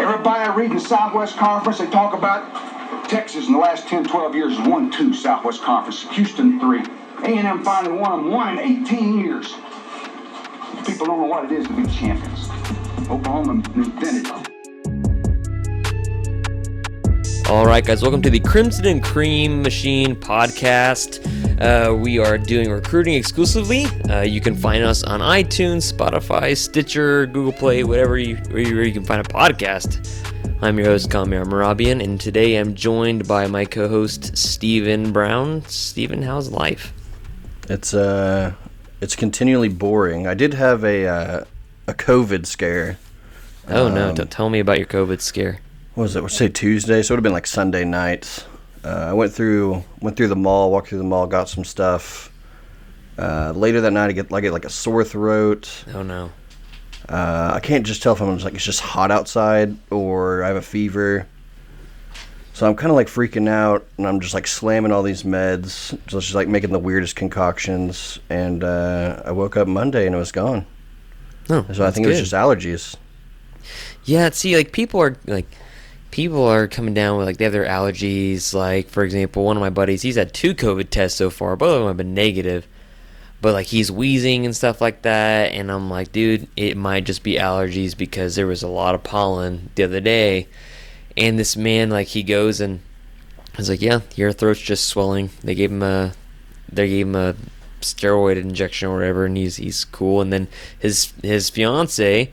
Everybody I read in the Southwest Conference, they talk about Texas in the last 10, 12 years has won two Southwest Conference. Houston three. A&M finally won them one in 18 years. People don't know what it is to be champions. Oklahoma invented it. All right, guys, welcome to the Crimson and Cream Machine podcast. Uh, we are doing recruiting exclusively. Uh, you can find us on iTunes, Spotify, Stitcher, Google Play, whatever you, where you can find a podcast. I'm your host, Kamir Marabian, and today I'm joined by my co-host, Stephen Brown. Stephen, how's life? It's uh, it's continually boring. I did have a uh, a COVID scare. Oh no! Don't tell me about your COVID scare what was it? Say Tuesday, so it would have been like Sunday night. Uh, I went through went through the mall, walked through the mall, got some stuff. Uh, later that night, I get like get like a sore throat. Oh no! Uh, I can't just tell if I'm just like it's just hot outside or I have a fever. So I'm kind of like freaking out, and I'm just like slamming all these meds, just like making the weirdest concoctions. And uh, I woke up Monday and it was gone. Oh, so I think good. it was just allergies. Yeah, see, like people are like people are coming down with like they have their allergies. Like for example, one of my buddies, he's had two COVID tests so far. Both of them have been negative, but like he's wheezing and stuff like that. And I'm like, dude, it might just be allergies because there was a lot of pollen the other day. And this man, like, he goes and I was like, yeah, your throat's just swelling. They gave him a, they gave him a steroid injection or whatever, and he's he's cool. And then his his fiance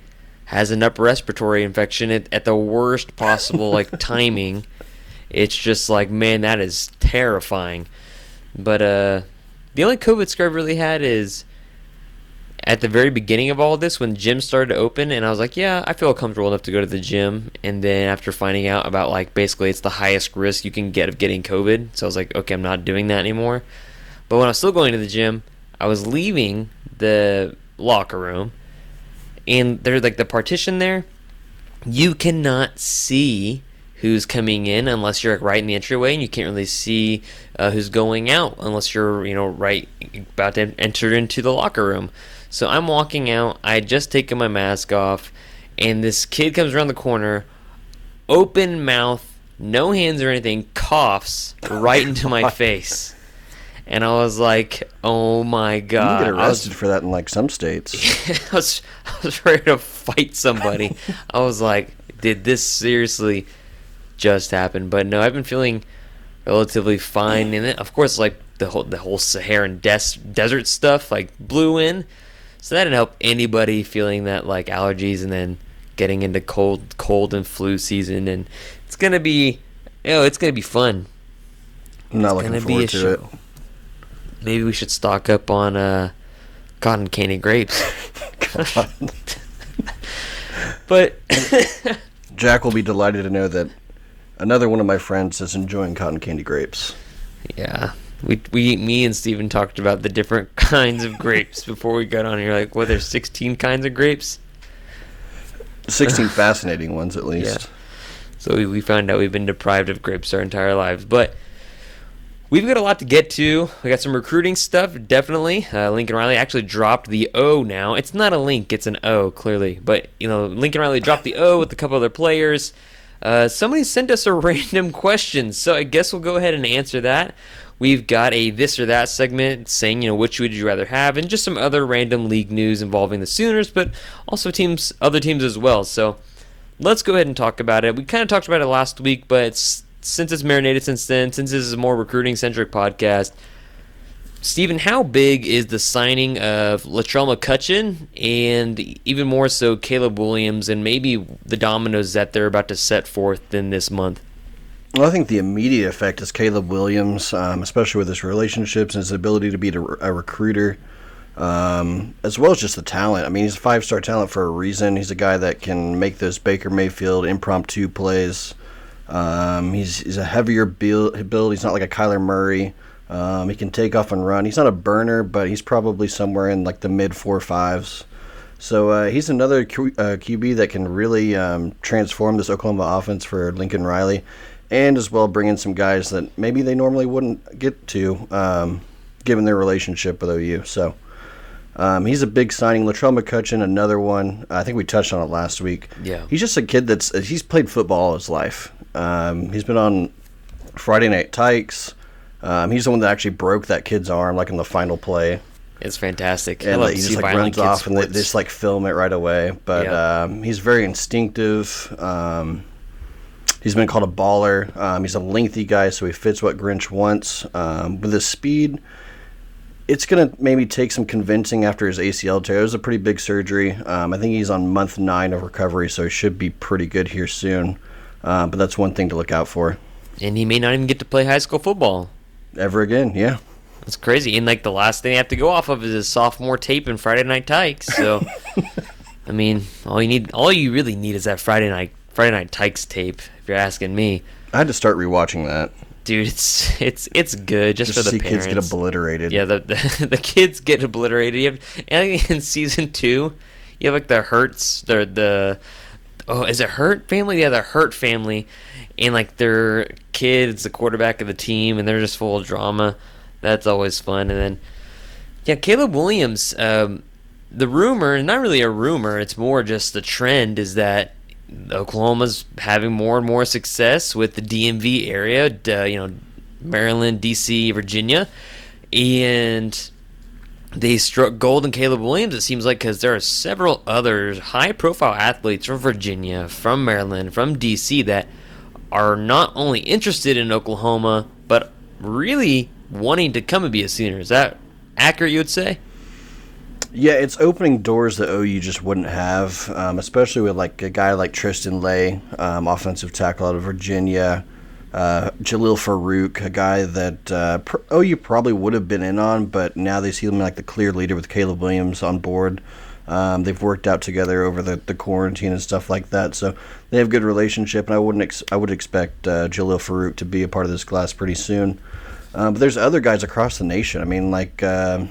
has an upper respiratory infection at, at the worst possible like timing. It's just like, man, that is terrifying. But uh, the only COVID scare I've really had is at the very beginning of all this when gyms started to open, and I was like, yeah, I feel comfortable enough to go to the gym. And then after finding out about like basically it's the highest risk you can get of getting COVID, so I was like, okay, I'm not doing that anymore. But when I was still going to the gym, I was leaving the locker room and there's like the partition there. You cannot see who's coming in unless you're right in the entryway, and you can't really see uh, who's going out unless you're you know right about to enter into the locker room. So I'm walking out. I had just taken my mask off, and this kid comes around the corner, open mouth, no hands or anything, coughs right into my face and I was like, "Oh my god!" You get arrested was, for that in like some states. I was, I was ready to fight somebody. I was like, "Did this seriously just happen?" But no, I've been feeling relatively fine in it. Of course, like the whole the whole Saharan des- desert stuff like blew in, so that didn't help anybody feeling that like allergies and then getting into cold cold and flu season and it's gonna be you know it's gonna be fun. I'm not it's looking forward to show. it maybe we should stock up on uh, cotton candy grapes. but Jack will be delighted to know that another one of my friends is enjoying cotton candy grapes. Yeah. We, we me and Steven talked about the different kinds of grapes before we got on here. Like, well, there's 16 kinds of grapes. 16 fascinating ones, at least. Yeah. So we, we found out we've been deprived of grapes our entire lives. But We've got a lot to get to. We got some recruiting stuff, definitely. Uh, Lincoln Riley actually dropped the O now. It's not a link, it's an O, clearly. But, you know, Lincoln Riley dropped the O with a couple other players. Uh, somebody sent us a random question, so I guess we'll go ahead and answer that. We've got a this or that segment saying, you know, which would you rather have, and just some other random league news involving the Sooners, but also teams, other teams as well. So let's go ahead and talk about it. We kind of talked about it last week, but it's since it's marinated since then, since this is a more recruiting centric podcast, Stephen, how big is the signing of Latrell McCutcheon and even more so Caleb Williams and maybe the dominoes that they're about to set forth in this month? Well, I think the immediate effect is Caleb Williams, um, especially with his relationships and his ability to be a, recruiter, um, as well as just the talent. I mean, he's a five star talent for a reason. He's a guy that can make those Baker Mayfield impromptu plays. Um, he's, he's a heavier build, build. He's not like a Kyler Murray. Um, he can take off and run. He's not a burner, but he's probably somewhere in like the mid four fives. So uh, he's another Q, uh, QB that can really um, transform this Oklahoma offense for Lincoln Riley, and as well bring in some guys that maybe they normally wouldn't get to, um, given their relationship with OU. So Um, he's a big signing. Latrell McCutcheon, another one. I think we touched on it last week. Yeah. He's just a kid that's he's played football all his life. Um, he's been on Friday Night Tykes. Um, he's the one that actually broke that kid's arm, like in the final play. It's fantastic. I And love like, he just like runs off and they sports. just like film it right away. But Yeah. um, he's very instinctive. Um, he's been called a baller. Um, he's a lengthy guy, so he fits what Grinch wants. Um, with his speed, it's gonna maybe take some convincing after his ACL tear. It was a pretty big surgery. Um, I think he's on month nine of recovery, so he should be pretty good here soon. Uh, but that's one thing to look out for. and he may not even get to play high school football. Ever again, yeah. That's crazy. And like the last thing they have to go off of is his sophomore tape and Friday Night Tykes. So, I mean, all you need, all you really need is that Friday night Friday Night Tykes tape. If you're asking me, I had to start rewatching that dude, it's it's it's good just, just for the see parents. kids get obliterated. Yeah, the, the the kids get obliterated. You have, and in season two, you have like the Hurts, the the oh, is it Hurt family? Yeah, the Hurt family, and like their kid's the quarterback of the team, and they're just full of drama. That's always fun. And then, yeah, Caleb Williams. Um, the rumor, not really a rumor, it's more just the trend, is that Oklahoma's having more and more success with the DMV area, uh, you know, Maryland, DC, Virginia, and they struck gold in Caleb Williams. It seems like because there are several other high-profile athletes from Virginia, from Maryland, from DC that are not only interested in Oklahoma but really wanting to come and be a senior. Is that accurate? You would say? Yeah, it's opening doors that OU just wouldn't have, um, especially with like a guy like Tristan Leigh, um, offensive tackle out of Virginia, uh, Jalil Farooq, a guy that uh, pr- OU probably would have been in on, but now they see him like the clear leader with Caleb Williams on board. Um, they've worked out together over the, the quarantine and stuff like that, so they have good relationship. And I wouldn't ex- I would expect uh, Jalil Farooq to be a part of this class pretty soon. Um, but there's other guys across the nation. I mean, like. um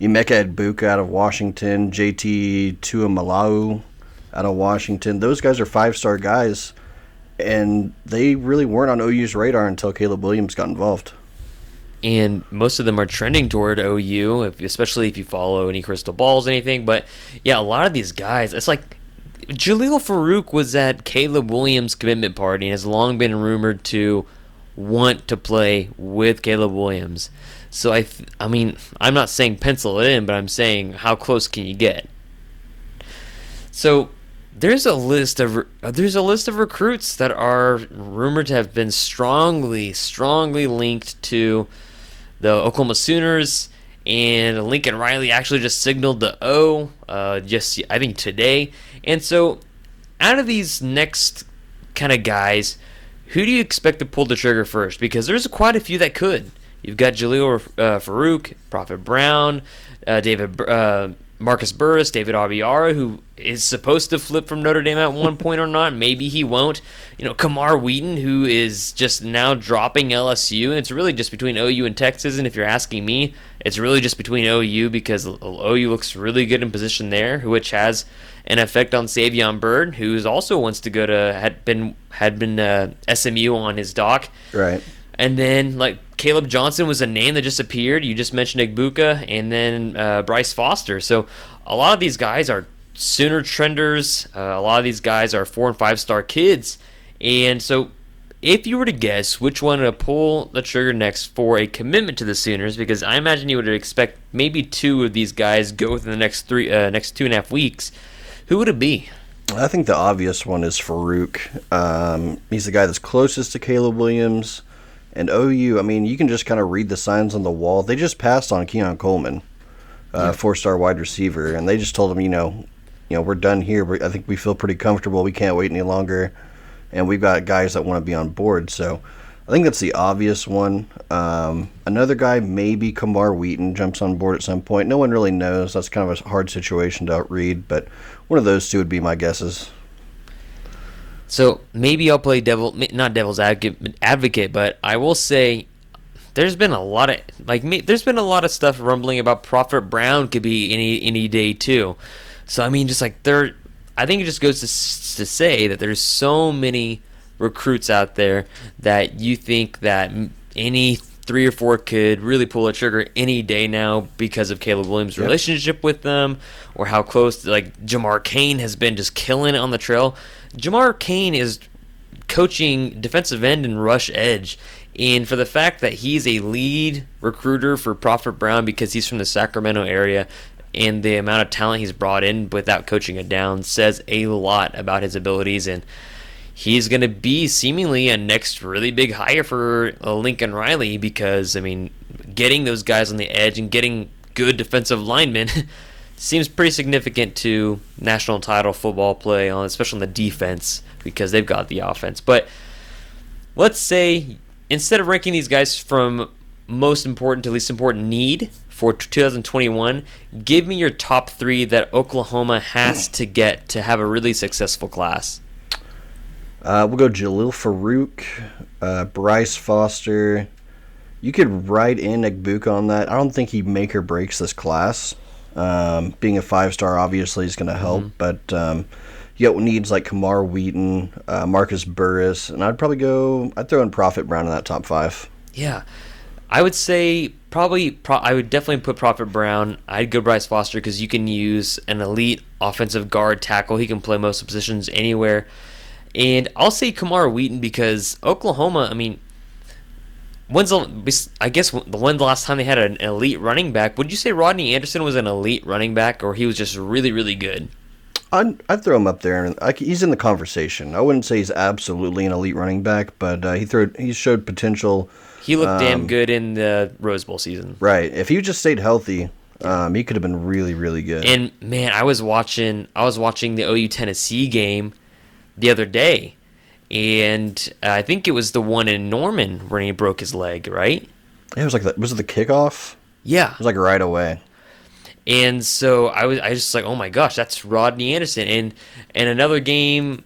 Emeka Egbuka out of Washington, JT Tuimoloau out of Washington. Those guys are five star guys, and they really weren't on OU's radar until Caleb Williams got involved. and most of them are trending toward OU, especially if you follow any crystal balls, anything. But yeah, a lot of these guys, it's like Jalil Farooq was at Caleb Williams' commitment party and has long been rumored to want to play with Caleb Williams. So I, th- I mean, I'm not saying pencil it in, but I'm saying how close can you get? So there's a list of uh, there's a list of recruits that are rumored to have been strongly, strongly linked to the Oklahoma Sooners. And Lincoln Riley actually just signaled the O, uh, just I think today. And so, out of these next kind of guys, who do you expect to pull the trigger first? Because there's quite a few that could. You've got Jalil uh, Farooq, Prophet Brown, uh, David uh, Marcus Burris, David Abiara, who is supposed to flip from Notre Dame at one point or not. Maybe he won't. You know, Camar Wheaton, who is just now dropping LSU, and it's really just between OU and Texas. And if you're asking me, it's really just between OU because OU looks really good in position there, which has an effect on Savion Byrd, who also wants to go to had been had been uh, SMU on his dock. Right. And then, like, Caleb Johnson was a name that just appeared. You just mentioned Egbuka, and then uh, Bryce Foster. So, a lot of these guys are Sooner trenders. Uh, a lot of these guys are four and five star kids. And so, if you were to guess which one to pull the trigger next for a commitment to the Sooners, because I imagine you would expect maybe two of these guys go within the next three, uh, next two and a half weeks, who would it be? I think the obvious one is Farooq. Um, he's the guy that's closest to Caleb Williams. And OU, I mean, you can just kind of read the signs on the wall. They just passed on Keon Coleman, uh, four-star wide receiver, and they just told him, you know, you know, we're done here. I think we feel pretty comfortable. We can't wait any longer, and we've got guys that want to be on board. So I think that's the obvious one. Um, another guy, maybe Camar Wheaton, jumps on board at some point. No one really knows. That's kind of a hard situation to read, but one of those two would be my guesses. So maybe I'll play devil, not devil's advocate, but I will say there's been a lot of like me, there's been a lot of stuff rumbling about Prophet Brown could be any any day too. So I mean, just like there, I think it just goes to to say that there's so many recruits out there that you think that any three or four could really pull a trigger any day now because of Caleb Williams' Yep. relationship with them, or how close like Jamar Cain has been just killing it on the trail. Jamar Cain is coaching defensive end and rush edge. And for the fact that he's a lead recruiter for Prophet Brown because he's from the Sacramento area and the amount of talent he's brought in without coaching it down says a lot about his abilities. And he's going to be seemingly a next really big hire for Lincoln Riley because, I mean, getting those guys on the edge and getting good defensive linemen seems pretty significant to national title football play, on especially on the defense because they've got the offense. But let's say instead of ranking these guys from most important to least important need for 2021, give me your top three that Oklahoma has to get to have a really successful class. Uh, we'll go Jalil Farooq, uh, Bryce Foster. You could write in Egbuka on that. I don't think he make or breaks this class. Um, being a five star obviously is going to help, but um, you got needs like Camar Wheaton, uh, Marcus Burris, and I'd probably go. I'd throw in Prophet Brown in that top five. Yeah, I would say probably. Pro- I would definitely put Prophet Brown. I'd go Bryce Foster because you can use an elite offensive guard tackle. He can play most positions anywhere. And I'll say Camar Wheaton because Oklahoma. I mean, when's the? I guess the when the last time they had an elite running back? Would you say Rodney Anderson was an elite running back, or he was just really, really good? I'd, I'd throw him up there, and I he's in the conversation. I wouldn't say he's absolutely an elite running back, but uh, he threw he showed potential. He looked damn Um, good in the Rose Bowl season. Right, if he just stayed healthy, um, he could have been really, really good. And man, I was watching I was watching the OU Tennessee game the other day, and I think it was the one in Norman where he broke his leg, right? it was like the, was it the kickoff? Yeah. It was like right away. And so I was I just like, oh my gosh, that's Rodney Anderson. And and another game,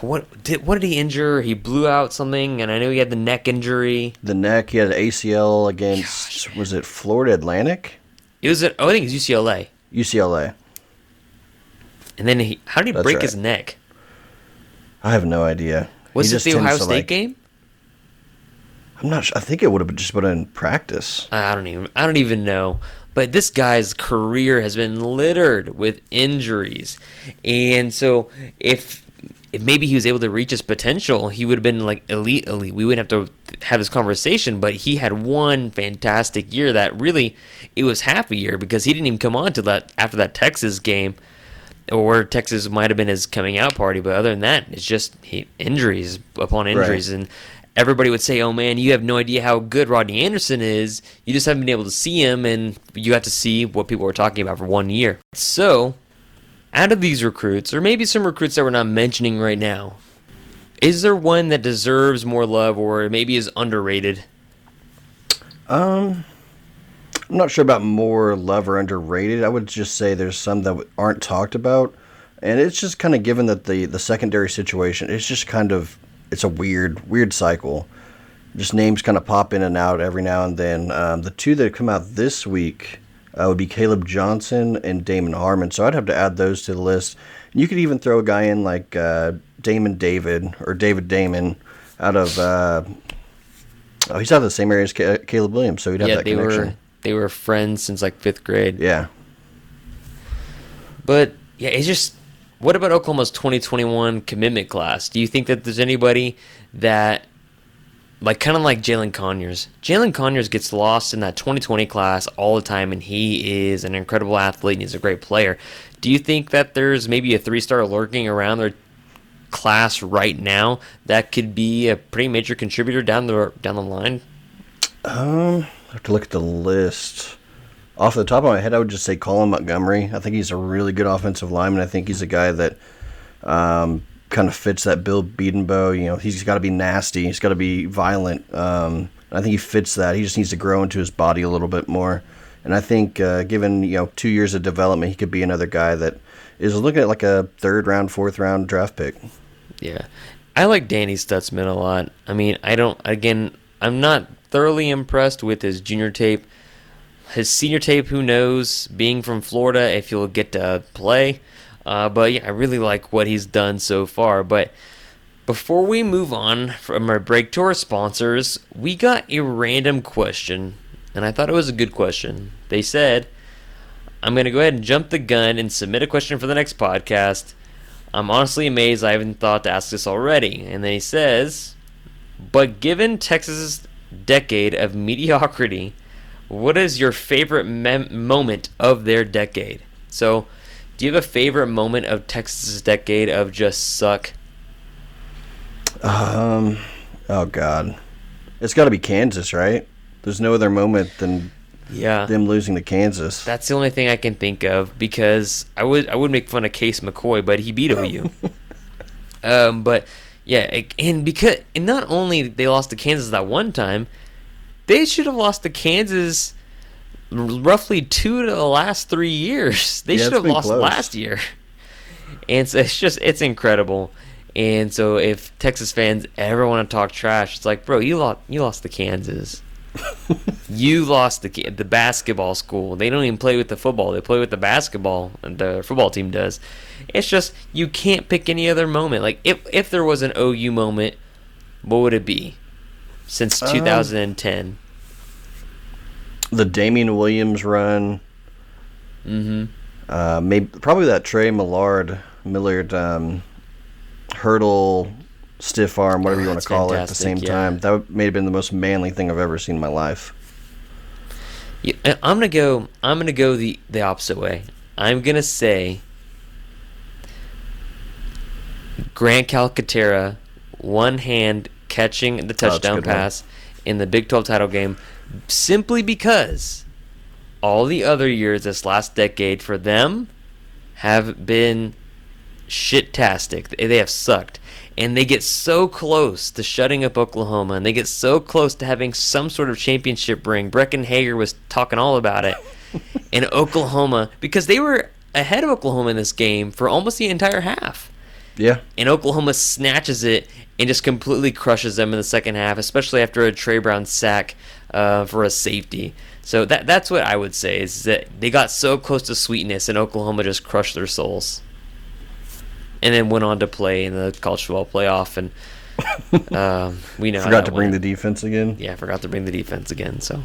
what did what did he injure? He blew out something, and I know he had the neck injury. The neck, he had an ACL against was it Florida Atlantic, It was at, oh I think it was UCLA. UCLA? And then he how did he That's break right. his neck? I have no idea. Was it the Ohio State like- game? I'm not. sure. I think it would have just been in practice. I don't even I don't even know. But this guy's career has been littered with injuries. And so if if maybe he was able to reach his potential, he would have been like elite elite. We wouldn't have to have this conversation, but he had one fantastic year that really it was half a year because he didn't even come on to that after that Texas game or Texas might have been his coming out party, but other than that, it's just he, injuries upon injuries, and everybody would say, "Oh man, you have no idea how good Rodney Anderson is. You just haven't been able to see him, and you got to see what people were talking about for one year." So, out of these recruits, or maybe some recruits that we're not mentioning right now, is there one that deserves more love, or maybe is underrated? Um, I'm not sure about more love or underrated. I would just say there's some that aren't talked about, and it's just kind of given that the the secondary situation. It's just kind of it's a weird weird cycle. Just names kind of pop in and out every now and then. Um, the two that have come out this week uh, would be Caleb Johnson and Damon Harmon. So I'd have to add those to the list. You could even throw a guy in like uh, Damon David or David Damon out of. Uh, oh, he's out of the same area as Ca- Caleb Williams, so he'd have yeah, that connection. were they were friends since like fifth grade. Yeah. But yeah, it's just what about Oklahoma's 2021 commitment class? Do you think that there's anybody that like kind of like Jalen Conyers? Jalen Conyers gets lost in that 2020 class all the time, and he is an incredible athlete and he's a great player. Do you think that there's maybe a three star lurking around their class right now that could be a pretty major contributor down the down the line? Um, I have to look at the list. Off the top of my head, I would just say Colin Montgomery. I think he's a really good offensive lineman. I think he's a guy that um, kind of fits that Bill Bedenbaugh. You know, he's got to be nasty. He's got to be violent. Um, I think he fits that. He just needs to grow into his body a little bit more. And I think, uh, given you know two years of development, he could be another guy that is looking at like a third round, fourth round draft pick. Yeah. I like Danny Stutsman a lot. I mean, I don't, again, I'm not thoroughly impressed with his junior tape. His senior tape, who knows, being from Florida, if he'll get to play. Uh, but yeah, I really like what he's done so far. But before we move on from our break to our sponsors, we got a random question, and I thought it was a good question. They said, I'm going to go ahead and jump the gun and submit a question for the next podcast. I'm honestly amazed I haven't thought to ask this already. And then he says, But given Texas's decade of mediocrity, what is your favorite mem- moment of their decade? So, do you have a favorite moment of Texas's decade of just suck? Um, oh God, it's got to be Kansas, right? There's no other moment than Yeah. them losing to Kansas. That's the only thing I can think of because I would I would make fun of Case McCoy, but he beat OU. um, but yeah, and because and not only they lost to Kansas that one time, they should have lost to Kansas roughly two to the last three years. They Yeah, should have lost close. last year, and so it's just it's incredible. And so if Texas fans ever want to talk trash, it's like, bro, you lost you lost to Kansas. you lost the the basketball school. They don't even play with the football. They play with the basketball. And the football team does. It's just you can't pick any other moment. Like if if there was an OU moment, what would it be? Since Um, 2010. The Damien Williams run, Mm-hmm. uh, maybe probably that Trey Millard, Millard um, hurdle, stiff arm, whatever Oh, you want to call it, at the same yeah. time. That may have been the most manly thing I've ever seen in my life. Yeah, I'm gonna go. I'm gonna go the the opposite way. I'm gonna say Grant Calcaterra, one hand catching the Oh, touchdown one. pass in the Big 12 title game, simply because all the other years this last decade for them have been shit-tastic. They have sucked. And they get so close to shutting up Oklahoma, and they get so close to having some sort of championship ring. Breckyn Hager was talking all about it. and Oklahoma, because they were ahead of Oklahoma in this game for almost the entire half. Yeah. And Oklahoma snatches it and just completely crushes them in the second half, especially after a Trey Brown sack uh, for a safety. So that that's what I would say is that they got so close to sweetness, and Oklahoma just crushed their souls, and then went on to play in the college football playoff. And um, we know Forgot to bring the defense again. Yeah, I forgot to bring the defense again. So,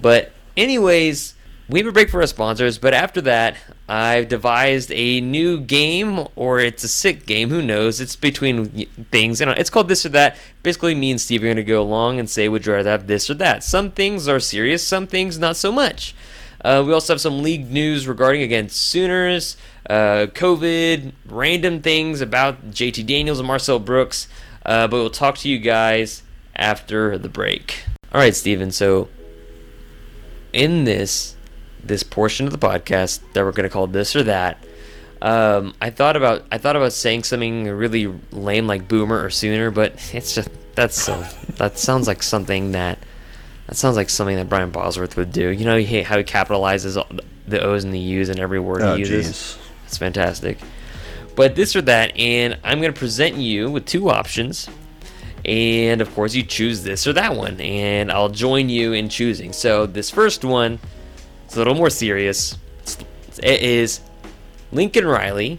but anyways, we have a break for our sponsors. But after that, I've devised a new game, or it's a sick game. Who knows? It's between things. Know, it's called this or that. Basically, me and Steve are going to go along and say, would you rather have this or that? Some things are serious. Some things not so much. Uh, we also have some league news regarding again Sooners, uh, COVID, random things about JT Daniels and Marcel Brooks. Uh, but we'll talk to you guys after the break. All right, Steven. So in this this portion of the podcast that we're going to call this or that, um, I thought about I thought about saying something really lame like boomer or sooner, but it's just that's so that sounds like something that that sounds like something that Brian Bosworth would do. You know, he, how he capitalizes all the O's and the U's in every word Oh, he uses. jeez. It's fantastic. But this or that, and I'm going to present you with two options. And of course, you choose this or that one, and I'll join you in choosing. So, this first one is a little more serious. It's, it is Lincoln Riley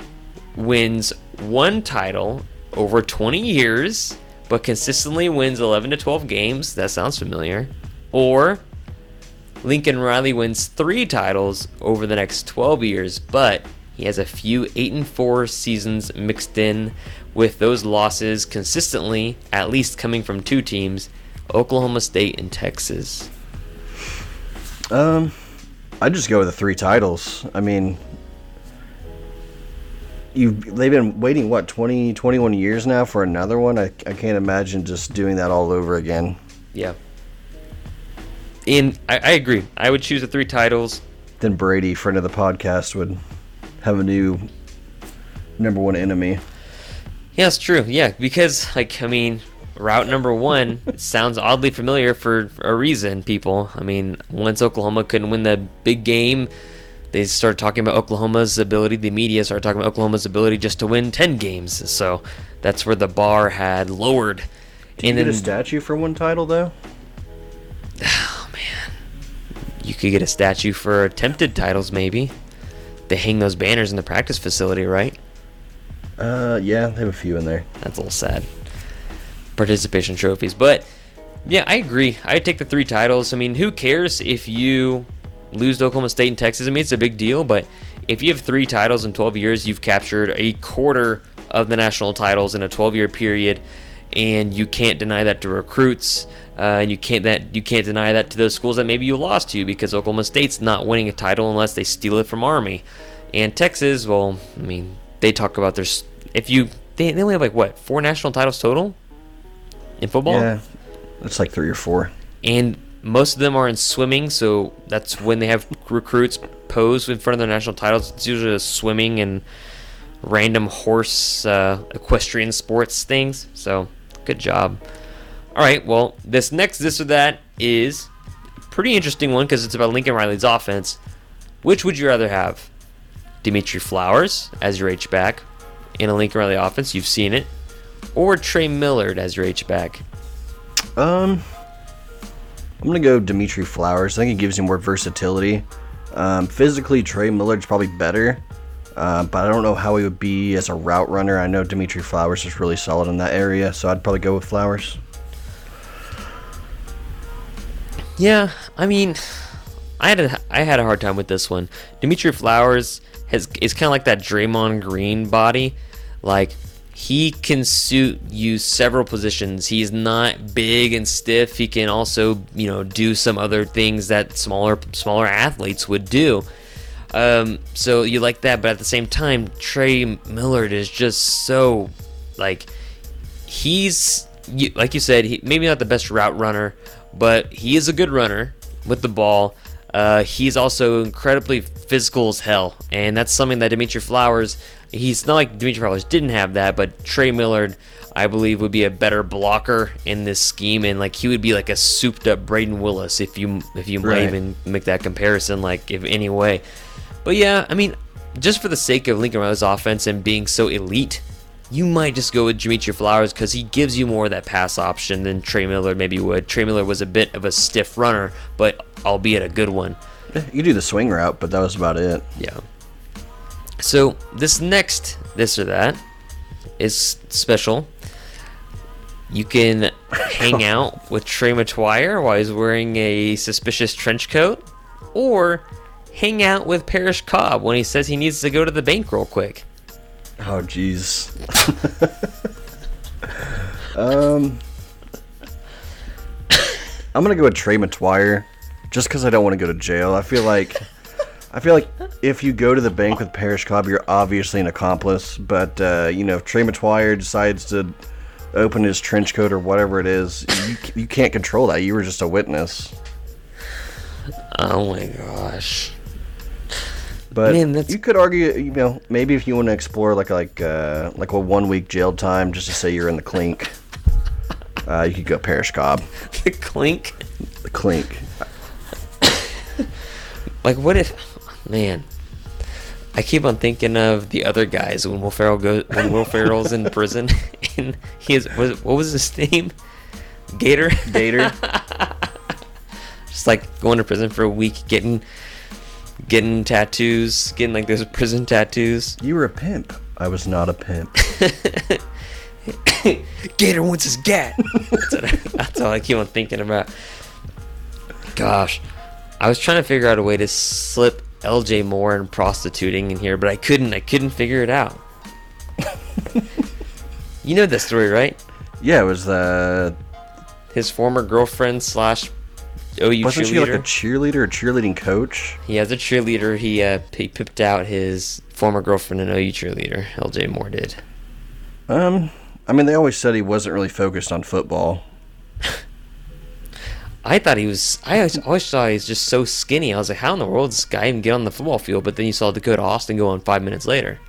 wins one title over 20 years, but consistently wins 11 to 12 games. That sounds familiar. Or Lincoln Riley wins three titles over the next 12 years, but he has a few 8 and 4 seasons mixed in with those losses consistently at least coming from two teams, Oklahoma State and Texas. Um, I'd just go with the three titles. I mean, you they've been waiting what 20, 21 years now for another one. I, I can't imagine just doing that all over again. Yeah. And I, I agree. I would choose the three titles. Then Brady, friend of the podcast, would have a new number one enemy. Yeah, it's true. Yeah, because like I mean, route number one sounds oddly familiar for a reason. People, I mean, once Oklahoma couldn't win the big game, they started talking about Oklahoma's ability. The media started talking about Oklahoma's ability just to win ten games. So that's where the bar had lowered. Do you get a statue for one title though? oh man, you could get a statue for attempted titles, maybe. They hang those banners in the practice facility, right? Uh, yeah, they have a few in there. That's a little sad. Participation trophies. But yeah, I agree. I'd take the three titles. I mean, who cares if you lose to Oklahoma State and Texas? I mean, it's a big deal, but if you have three titles in 12 years, you've captured a quarter of the national titles in a 12 year period, and you can't deny that to recruits. Uh, and you can't that you can't deny that to those schools that maybe you lost to because Oklahoma State's not winning a title unless they steal it from Army, and Texas. Well, I mean, they talk about their if you they, they only have like what four national titles total in football. Yeah, it's like three or four. And most of them are in swimming, so that's when they have recruits pose in front of their national titles. It's usually swimming and random horse uh, equestrian sports things. So good job. All right, well, this next this or that is pretty interesting one because it's about Lincoln Riley's offense. Which would you rather have? Dimitri Flowers as your H back in a Lincoln Riley offense, you've seen it, or Trey Millard as your H back? Um, I'm gonna go Dimitri Flowers. I think he gives you more versatility. Um, physically, Trey Millard's probably better, uh, but I don't know how he would be as a route runner. I know Dimitri Flowers is really solid in that area, so I'd probably go with Flowers. Yeah, I mean, I had a, I had a hard time with this one. Dimitri Flowers has is kind of like that Draymond Green body, like he can suit you several positions. He's not big and stiff. He can also, you know, do some other things that smaller smaller athletes would do. Um, so you like that, but at the same time, Trey Millard is just so like he's like you said, he, maybe not the best route runner, but he is a good runner with the ball. Uh, he's also incredibly physical as hell, and that's something that Dimitri Flowers. He's not like Dimitri Flowers didn't have that, but Trey Millard, I believe, would be a better blocker in this scheme, and like he would be like a souped-up Brayden Willis if you if you Right. might even make that comparison, like if any way. But yeah, I mean, just for the sake of Lincoln Riley's offense and being so elite, you might just go with Dimitri Flowers because he gives you more of that pass option than Trey Miller maybe would. Trey Miller was a bit of a stiff runner, but albeit a good one. You do the swing route, but that was about it. Yeah. So this next this or that is special. You can hang out with Trey McTwire while he's wearing a suspicious trench coat, or hang out with Parrish Cobb when he says he needs to go to the bank real quick. Oh, jeez. um, I'm gonna go with Trey McTwire, just because I don't want to go to jail. I feel like, I feel like if you go to the bank with Parrish Cobb, you're obviously an accomplice. But uh, you know, if Trey McTwire decides to open his trench coat or whatever it is, you you can't control that. You were just a witness. Oh my gosh. But Man, you could argue, you know, maybe if you want to explore like like uh, like a one week jail time, just to say you're in the clink, uh, you could go Parish Cobb. The clink. The clink. Like, what if, man? I keep on thinking of the other guys when Will Ferrell goes when Will Ferrell's in prison and he is what was his name? Gator. Gator. Just like going to prison for a week, getting getting tattoos, getting like those prison tattoos. you were a pimp. I was not a pimp. Gator wants his gat. that's, I, that's all I keep on thinking about. Gosh, I was trying to figure out a way to slip LJ Moore and prostituting in here, but I couldn't. I couldn't figure it out. you know the story, right? Yeah, it was uh, His former girlfriend slash OU wasn't she like a cheerleader. cheerleader or cheerleading coach? he has a cheerleader. He uh, he pipped out his former girlfriend and OU cheerleader. LJ Moore did. Um, I mean, they always said he wasn't really focused on football. I thought he was. I always, always thought he was just so skinny. I was like, how in the world does this guy even get on the football field? But then you saw Dakota Austin go on five minutes later.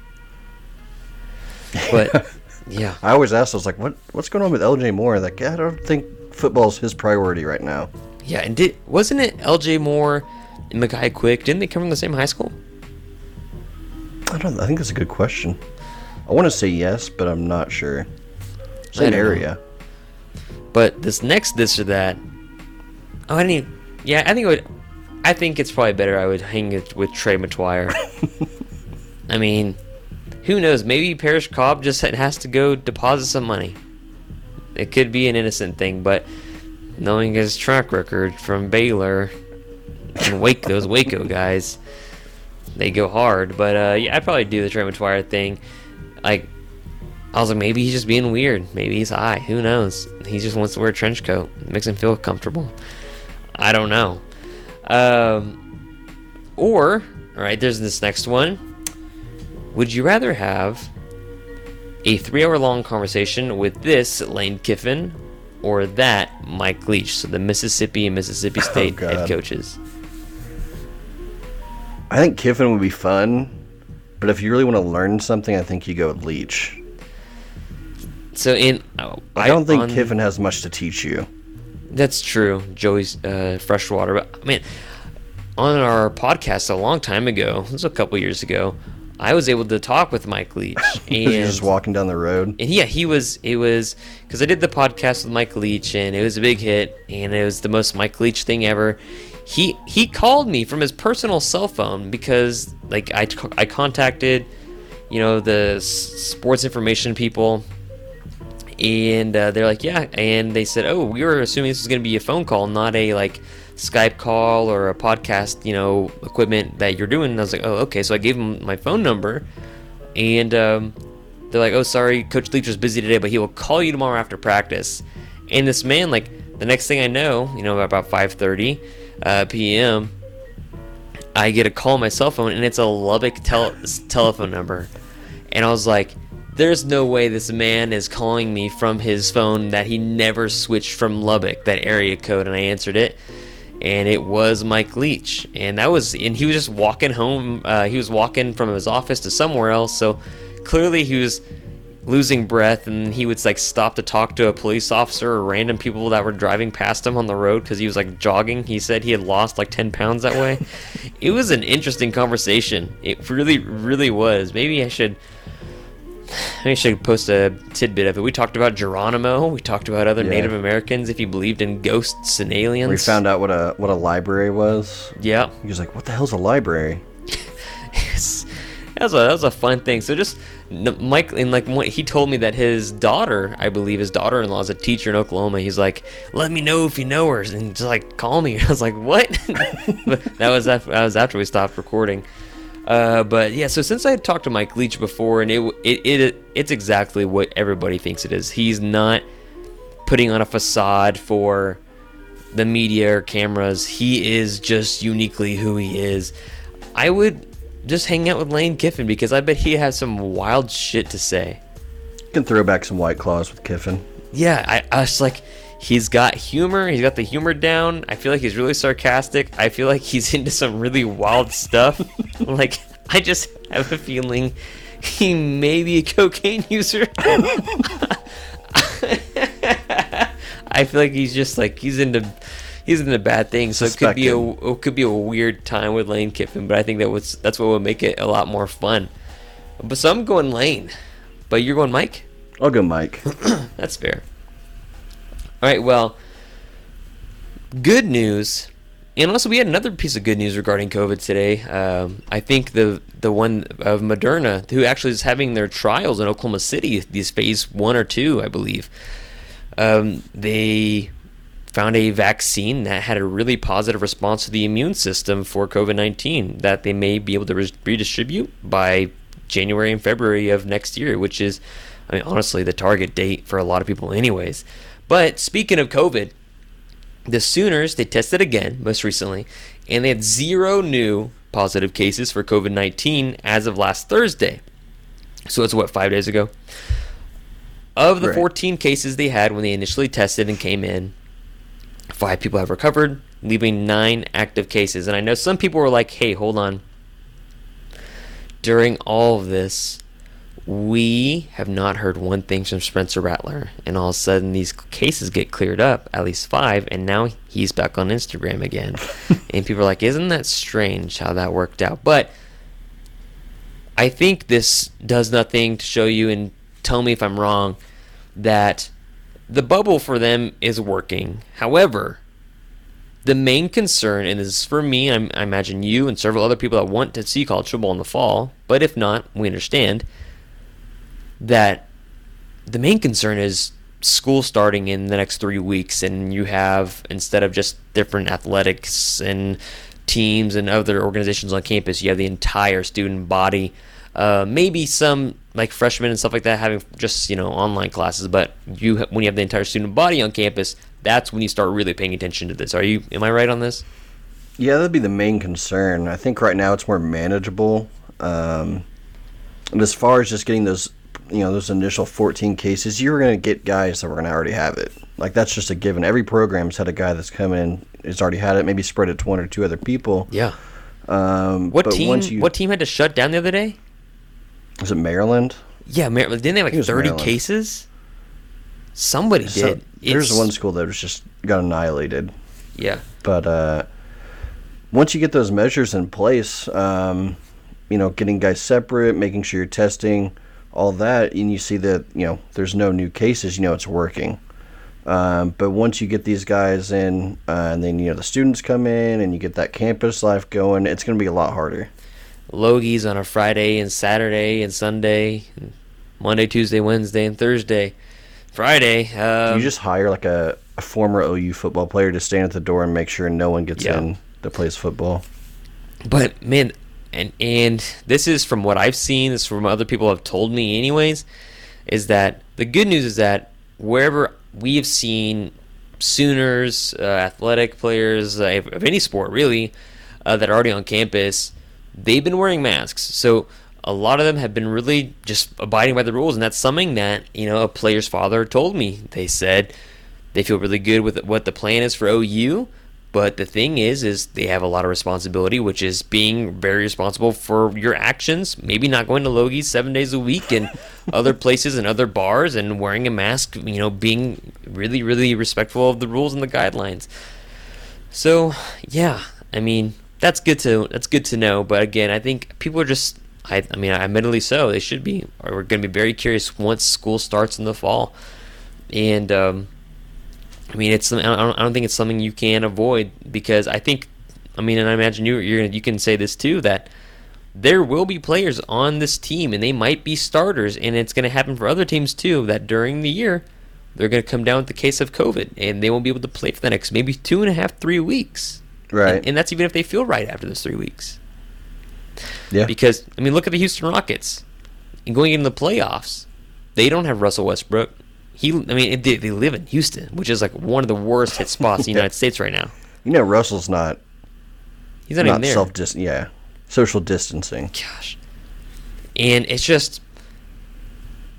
But yeah, I always asked, I was like, what what's going on with LJ Moore? Like, I don't think football's his priority right now. yeah, and did wasn't it L.J. Moore and Mackay Quick? Didn't they come from the same high school? I don't. I think that's a good question. I want to say yes, but I'm not sure. Same don't know. area. But this next this or that. Oh, I didn't. Even, yeah, I think it would. I think it's probably better. I would hang it with Trey McTwire. I mean, who knows? Maybe Parrish Cobb just has to go deposit some money. It could be an innocent thing, but knowing his track record from Baylor and Wake those Waco guys, they go hard. But uh, yeah, I'd probably do the Trey McGuire thing. Like, I was like, maybe he's just being weird. Maybe he's high. Who knows? He just wants to wear a trench coat. It makes him feel comfortable. I don't know. Um, or, all right, there's this next one. Would you rather have a three hour long conversation with this Lane Kiffin or that Mike Leach? So the Mississippi and Mississippi State head coaches. I think Kiffin would be fun, but if you really want to learn something, I think you go with Leach. So in oh, I don't think on- Kiffin has much to teach you. That's true. Joey's uh, freshwater. But I mean, on our podcast a long time ago, this was a couple years ago, I was able to talk with Mike Leach, and You're just walking down the road. and yeah, he was. It was because I did the podcast with Mike Leach, and it was a big hit, and it was the most Mike Leach thing ever. He he called me from his personal cell phone because like I I contacted, you know, the sports information people, and uh, they're like, yeah, and they said, oh, we were assuming this was going to be a phone call, not a like Skype call or a podcast, you know, equipment that you're doing. And I was like, oh, okay. So I gave them my phone number, and um, they're like, oh, sorry, Coach Leach was busy today, but he will call you tomorrow after practice. And this man, like, the next thing I know, you know, about 5:30 uh, p.m. I get a call on my cell phone, and it's a Lubbock tel- telephone number. And I was like, there's no way this man is calling me from his phone that he never switched from Lubbock, that area code. And I answered it, and it was Mike Leach. And that was, and he was just walking home. Uh, he was walking from his office to somewhere else. So clearly he was losing breath and he would like stop to talk to a police officer or random people that were driving past him on the road because he was like jogging he said he had lost like 10 pounds that way it was an interesting conversation it really really was maybe i should i should post a tidbit of it we talked about geronimo we talked about other Yeah. native americans if you believed in ghosts and aliens We found out what a what a library was. yeah He was like, "What the hell's a library?" Yes. That was a that was a fun thing. So just Mike and like what he told me that his daughter, I believe his daughter-in-law is a teacher in Oklahoma. He's like, "Let me know if you know her," and just like call me. I was like, "What?" that was after, that was after we stopped recording. Uh, but yeah, so since I had talked to Mike Leach before, and it it, it it's exactly what everybody thinks it is. He's not putting on a facade for the media or cameras. He is just uniquely who he is. I would just hang out with Lane Kiffin because I bet he has some wild shit to say. You can throw back some white claws with Kiffin. Yeah, I, I was like, he's got humor. He's got the humor down. I feel like he's really sarcastic. I feel like he's into some really wild stuff. like, I just have a feeling he may be a cocaine user. I feel like he's just like he's into he's into bad things. So it could be a it could be a weird time with Lane Kiffin, but I think that was that's what would make it a lot more fun. But so I'm going Lane, but you're going Mike. I'll go Mike. That's fair. All right, well, good news. And also, we had another piece of good news regarding COVID today. Um, I think the the one of Moderna, who actually is having their trials in Oklahoma City, these phase one or two, I believe. Um, they found a vaccine that had a really positive response to the immune system for COVID nineteen that they may be able to re- redistribute by January and February of next year, which is, I mean, honestly, the target date for a lot of people, anyways. But speaking of COVID, the Sooners they tested again most recently, and they had zero new positive cases for COVID nineteen as of last Thursday. So it's what five days ago. Of the Right. 14 cases they had when they initially tested and came in, five people have recovered, leaving nine active cases. And I know some people were like, "Hey, hold on." During all of this, we have not heard one thing from Spencer Rattler, and all of a sudden these cases get cleared up, at least five, and now he's back on Instagram again. and people are like, "Isn't that strange how that worked out?" But I think this does nothing to show you, and tell me if I'm wrong, that the bubble for them is working. However, the main concern, and this is for me, I'm, I imagine you and several other people that want to see college football in the fall, but if not, we understand that the main concern is school starting in the next three weeks, and you have instead of just different athletics and teams and other organizations on campus, you have the entire student body. Uh, maybe some like freshmen and stuff like that having just you know online classes, but you when you have the entire student body on campus, that's when you start really paying attention to this. Are you? Am I right on this? Yeah, that'd be the main concern. I think right now it's more manageable. Um, and as far as just getting those, you know, those initial 14 cases, you're going to get guys that were going to already have it. Like that's just a given. Every program's had a guy that's come in, has already had it, maybe spread it to one or two other people. Yeah. Um, What team? once you- What team had to shut down the other day? Was it Maryland? Yeah, Maryland. didn't they have like thirty Maryland. cases? Somebody So- did. there's It's- one school that was just got annihilated. Yeah. But uh, once you get those measures in place, um, you know, getting guys separate, making sure you're testing, all that, and you see that you know there's no new cases, you know it's working. Um, but once you get these guys in, uh, and then you know the students come in, and you get that campus life going, it's going to be a lot harder. Logies on a Friday and Saturday and Sunday, and Monday, Tuesday, Wednesday, and Thursday. Friday. Um, you just hire like a, a former OU football player to stand at the door and make sure no one gets Yeah. in that plays football. But man, and and this is from what I've seen. This is from other people have told me, anyways. Is that the good news? Is that wherever we have seen Sooners, uh, athletic players uh, of any sport really, uh, that are already on campus, they've been wearing masks. So a lot of them have been really just abiding by the rules, and that's something that you know a player's father told me. They said they feel really good with what the plan is for OU. But the thing is, is they have a lot of responsibility, which is being very responsible for your actions. Maybe not going to Logie's seven days a week and other places and other bars and wearing a mask. You know, being really, really respectful of the rules and the guidelines. So yeah, I mean that's good to that's good to know. But again, I think people are just. I, I mean, admittedly so. They should be. Or we're going to be very curious once school starts in the fall, and um, I mean, it's. I don't, I don't think it's something you can avoid because I think. I mean, and I imagine you you're you can say this too that there will be players on this team and they might be starters, and it's going to happen for other teams too. That during the year they're going to come down with the case of COVID and they won't be able to play for the next maybe two and a half, three weeks. Right. And, and that's even if they feel right after those three weeks. yeah. Because I mean, look at the Houston Rockets. And going into the playoffs, they don't have Russell Westbrook. He, I mean, they, they live in Houston, which is like one of the worst hit spots in the United States right now. you know, Russell's not He's not, even there. self dis yeah social distancing. Gosh, and it's just,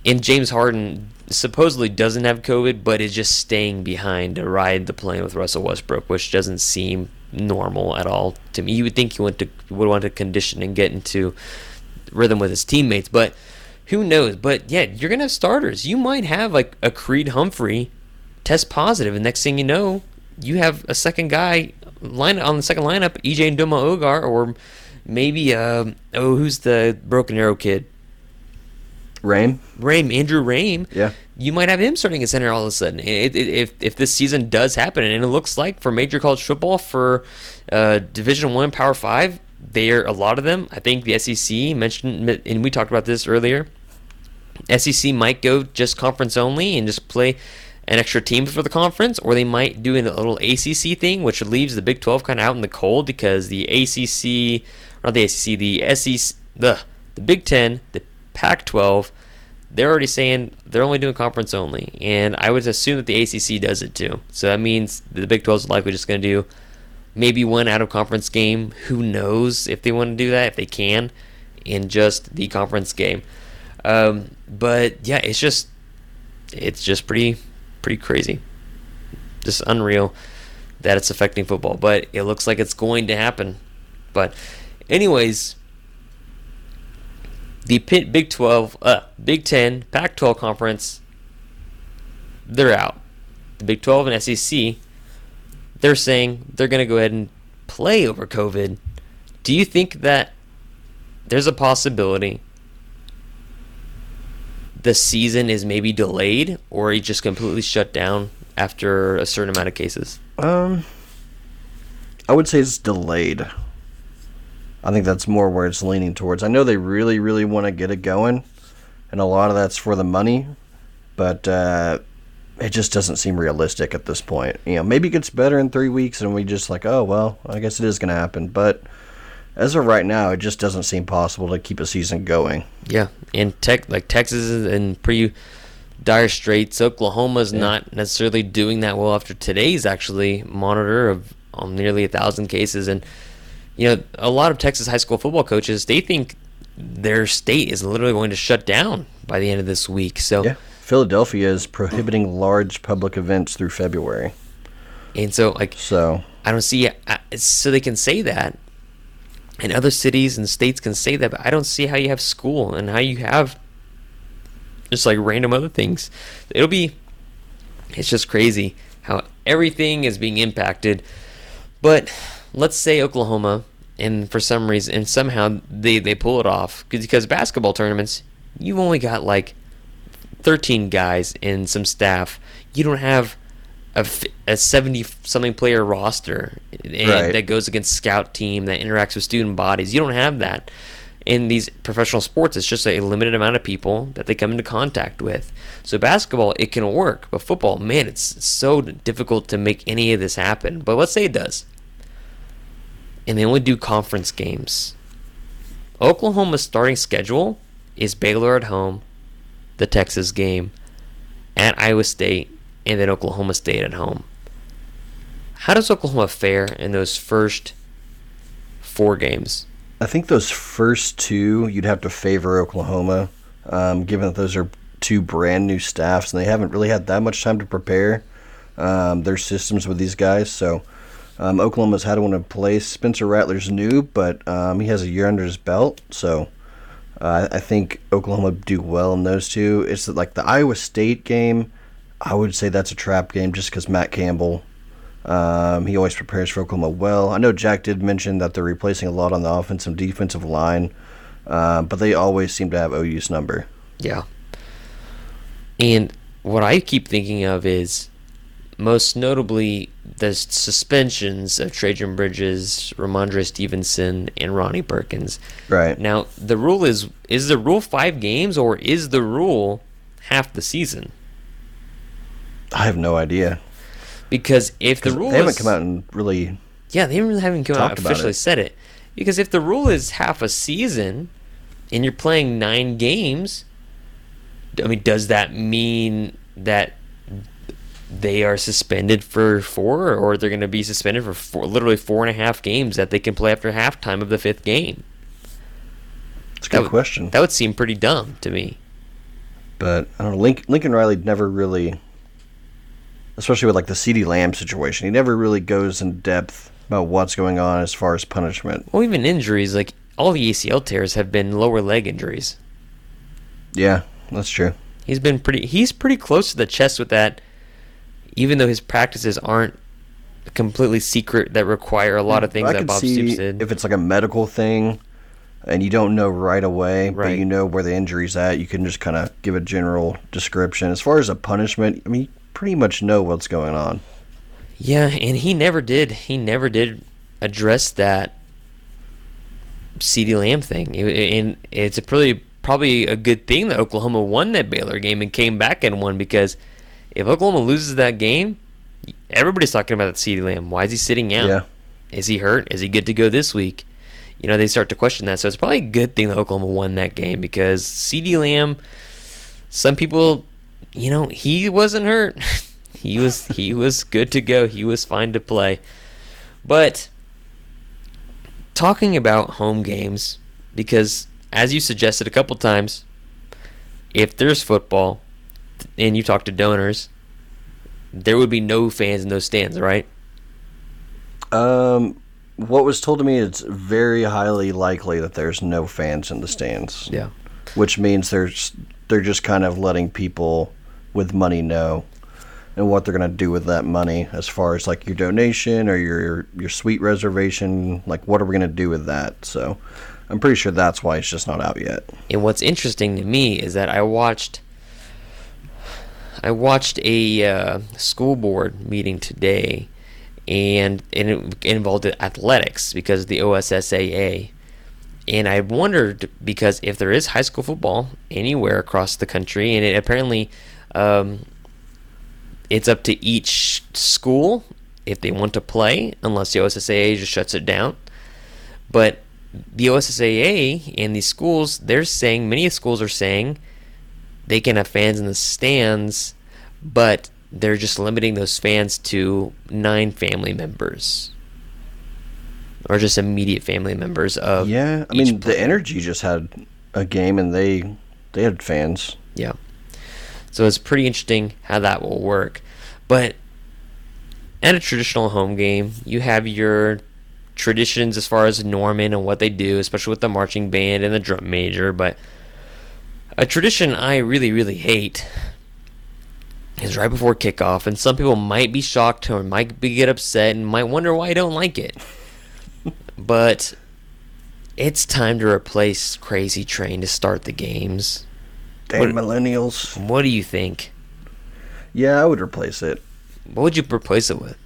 and James Harden supposedly doesn't have COVID, but is just staying behind to ride the plane with Russell Westbrook, which doesn't seem normal at all to me. You would think he went to would want to condition and get into rhythm with his teammates, but who knows? But yeah, you're gonna have starters. You might have like a Creed Humphrey test positive, and next thing you know, you have a second guy line on the second lineup, EJ Ndoma Ogar, or maybe uh, oh, who's the Broken Arrow kid? Rain, Raym, Andrew Raym. Yeah. You might have him starting at center all of a sudden. It, it, if if this season does happen, and it looks like for major college football for uh, Division One Power Five, they're a lot of them. I think the SEC mentioned, and we talked about this earlier. SEC might go just conference only and just play an extra team for the conference, or they might do a little ACC thing, which leaves the Big 12 kind of out in the cold because the ACC, not the ACC, the SEC, the the Big 10, the Pac-12, they're already saying they're only doing conference only, and I would assume that the ACC does it too. So that means the Big 12 is likely just going to do maybe one out of conference game. Who knows if they want to do that, if they can, in just the conference game. Um, but yeah, it's just it's just pretty pretty crazy, just unreal that it's affecting football. But it looks like it's going to happen. But anyways, the Big Twelve, uh, Big Ten, Pac-12 conference, they're out. The Big Twelve and SEC, they're saying they're going to go ahead and play over COVID. Do you think that there's a possibility the season is maybe delayed or he just completely shut down after a certain amount of cases? Um, I would say it's delayed. I think that's more where it's leaning towards. I know they really, really want to get it going, and a lot of that's for the money. But uh, it just doesn't seem realistic at this point. You know, maybe it gets better in three weeks, and we just like, oh well, I guess it is going to happen. But as of right now, it just doesn't seem possible to keep a season going. Yeah, and tech like Texas is in pretty dire straits. Oklahoma's Yeah. not necessarily doing that well after today's actually monitor of um, nearly a thousand cases, and you know a lot of Texas high school football coaches they think their state is literally going to shut down by the end of this week. So Yeah, Philadelphia is prohibiting large public events through February. and so like So I don't see so they can say that, and other cities and states can say that, but I don't see how you have school and how you have just like random other things. It'll be, it's just crazy how everything is being impacted. But let's say Oklahoma, and for some reason, and somehow they they pull it off because basketball tournaments, you've only got like 13 guys and some staff. You don't have a, a 70 something player roster and Right. that goes against scout team that interacts with student bodies. You don't have that in these professional sports. It's just a limited amount of people that they come into contact with. So basketball, it can work, but football, man, it's so difficult to make any of this happen. But let's say it does, and they only do conference games. Oklahoma's starting schedule is Baylor at home, the Texas game, at Iowa State, and then Oklahoma State at home. How does Oklahoma fare in those first four games? I think those first two you'd have to favor Oklahoma, um, given that those are two brand new staffs and they haven't really had that much time to prepare um, their systems with these guys. So um, Oklahoma's had one in place. Spencer Rattler's new, but um, he has a year under his belt. So uh, I think Oklahoma do well in those two. It's like the Iowa State game. I would say that's a trap game just because Matt Campbell um, he always prepares for Oklahoma well. I know Jack did mention that they're replacing a lot on the offensive defensive line, uh, but they always seem to have OU's number. Yeah. And what I keep thinking of is most notably the suspensions of Trejan Bridges, Rhamondre Stevenson, and Ronnie Perkins. Right. Now, the rule is is the rule five games or is the rule half the season? I have no idea. Because if the rule they haven't is, come out and really. Yeah, they really haven't come out officially it. said it. Because if the rule is half a season and you're playing nine games, I mean, does that mean that they are suspended for four, or they're going to be suspended for four, literally four and a half games that they can play after halftime of the fifth game? It's a That good would- question. That would seem pretty dumb to me. but I don't know. Lincoln Riley never really, especially with like the CeeDee Lamb situation, he never really goes in depth about what's going on as far as punishment. Well, even injuries, like all the ACL tears have been lower leg injuries. Yeah, that's true. He's been pretty. He's pretty close to the chest with that, even though his practices aren't completely secret that require a lot of things I that Bob see Stoops did. if it's like a medical thing, and you don't know right away, but you know where the injury's at. You can just kind of give a general description. As far as a punishment, I mean, pretty much know what's going on. yeah, and he never did. He never did address that CeeDee Lamb thing. And it's a pretty probably a good thing that Oklahoma won that Baylor game and came back and won because if Oklahoma loses that game, everybody's talking about that CeeDee Lamb. Why is he sitting out? Yeah. Is he hurt? Is he good to go this week? You know, they start to question that. So it's probably a good thing that Oklahoma won that game because CeeDee Lamb, some people, you know, he wasn't hurt. he was he was good to go. He was fine to play. But talking about home games, because as you suggested a couple times, if there's football and you talk to donors, there would be no fans in those stands, right? Um, what was told to me is very highly likely that there's no fans in the stands, Yeah. which means there's they're just kind of letting people with money know and what they're going to do with that money as far as like your donation or your your suite reservation like what are we going to do with that so i'm pretty sure that's why it's just not out yet And what's interesting to me is that I watched I watched a uh, school board meeting today, and, and it involved athletics because the OSSAA. And I wondered because if there is high school football anywhere across the country, and it apparently um, it's up to each school if they want to play, unless the OSSAA just shuts it down. But the OSSAA and these schools, they're saying many schools are saying they can have fans in the stands, but they're just limiting those fans to nine family members or just immediate family members of Yeah, I mean the. Energy just had a game and they they had fans. Yeah. So it's pretty interesting how that will work. But at a traditional home game, you have your traditions as far as Norman and what they do, especially with the marching band and the drum major. But a tradition I really, really hate is right before kickoff, and some people might be shocked or might be get upset and might wonder why I don't like it. but it's time to replace Crazy Train to start the games. Damn What- millennials. What do you think? Yeah, I would replace it. What would you replace it with?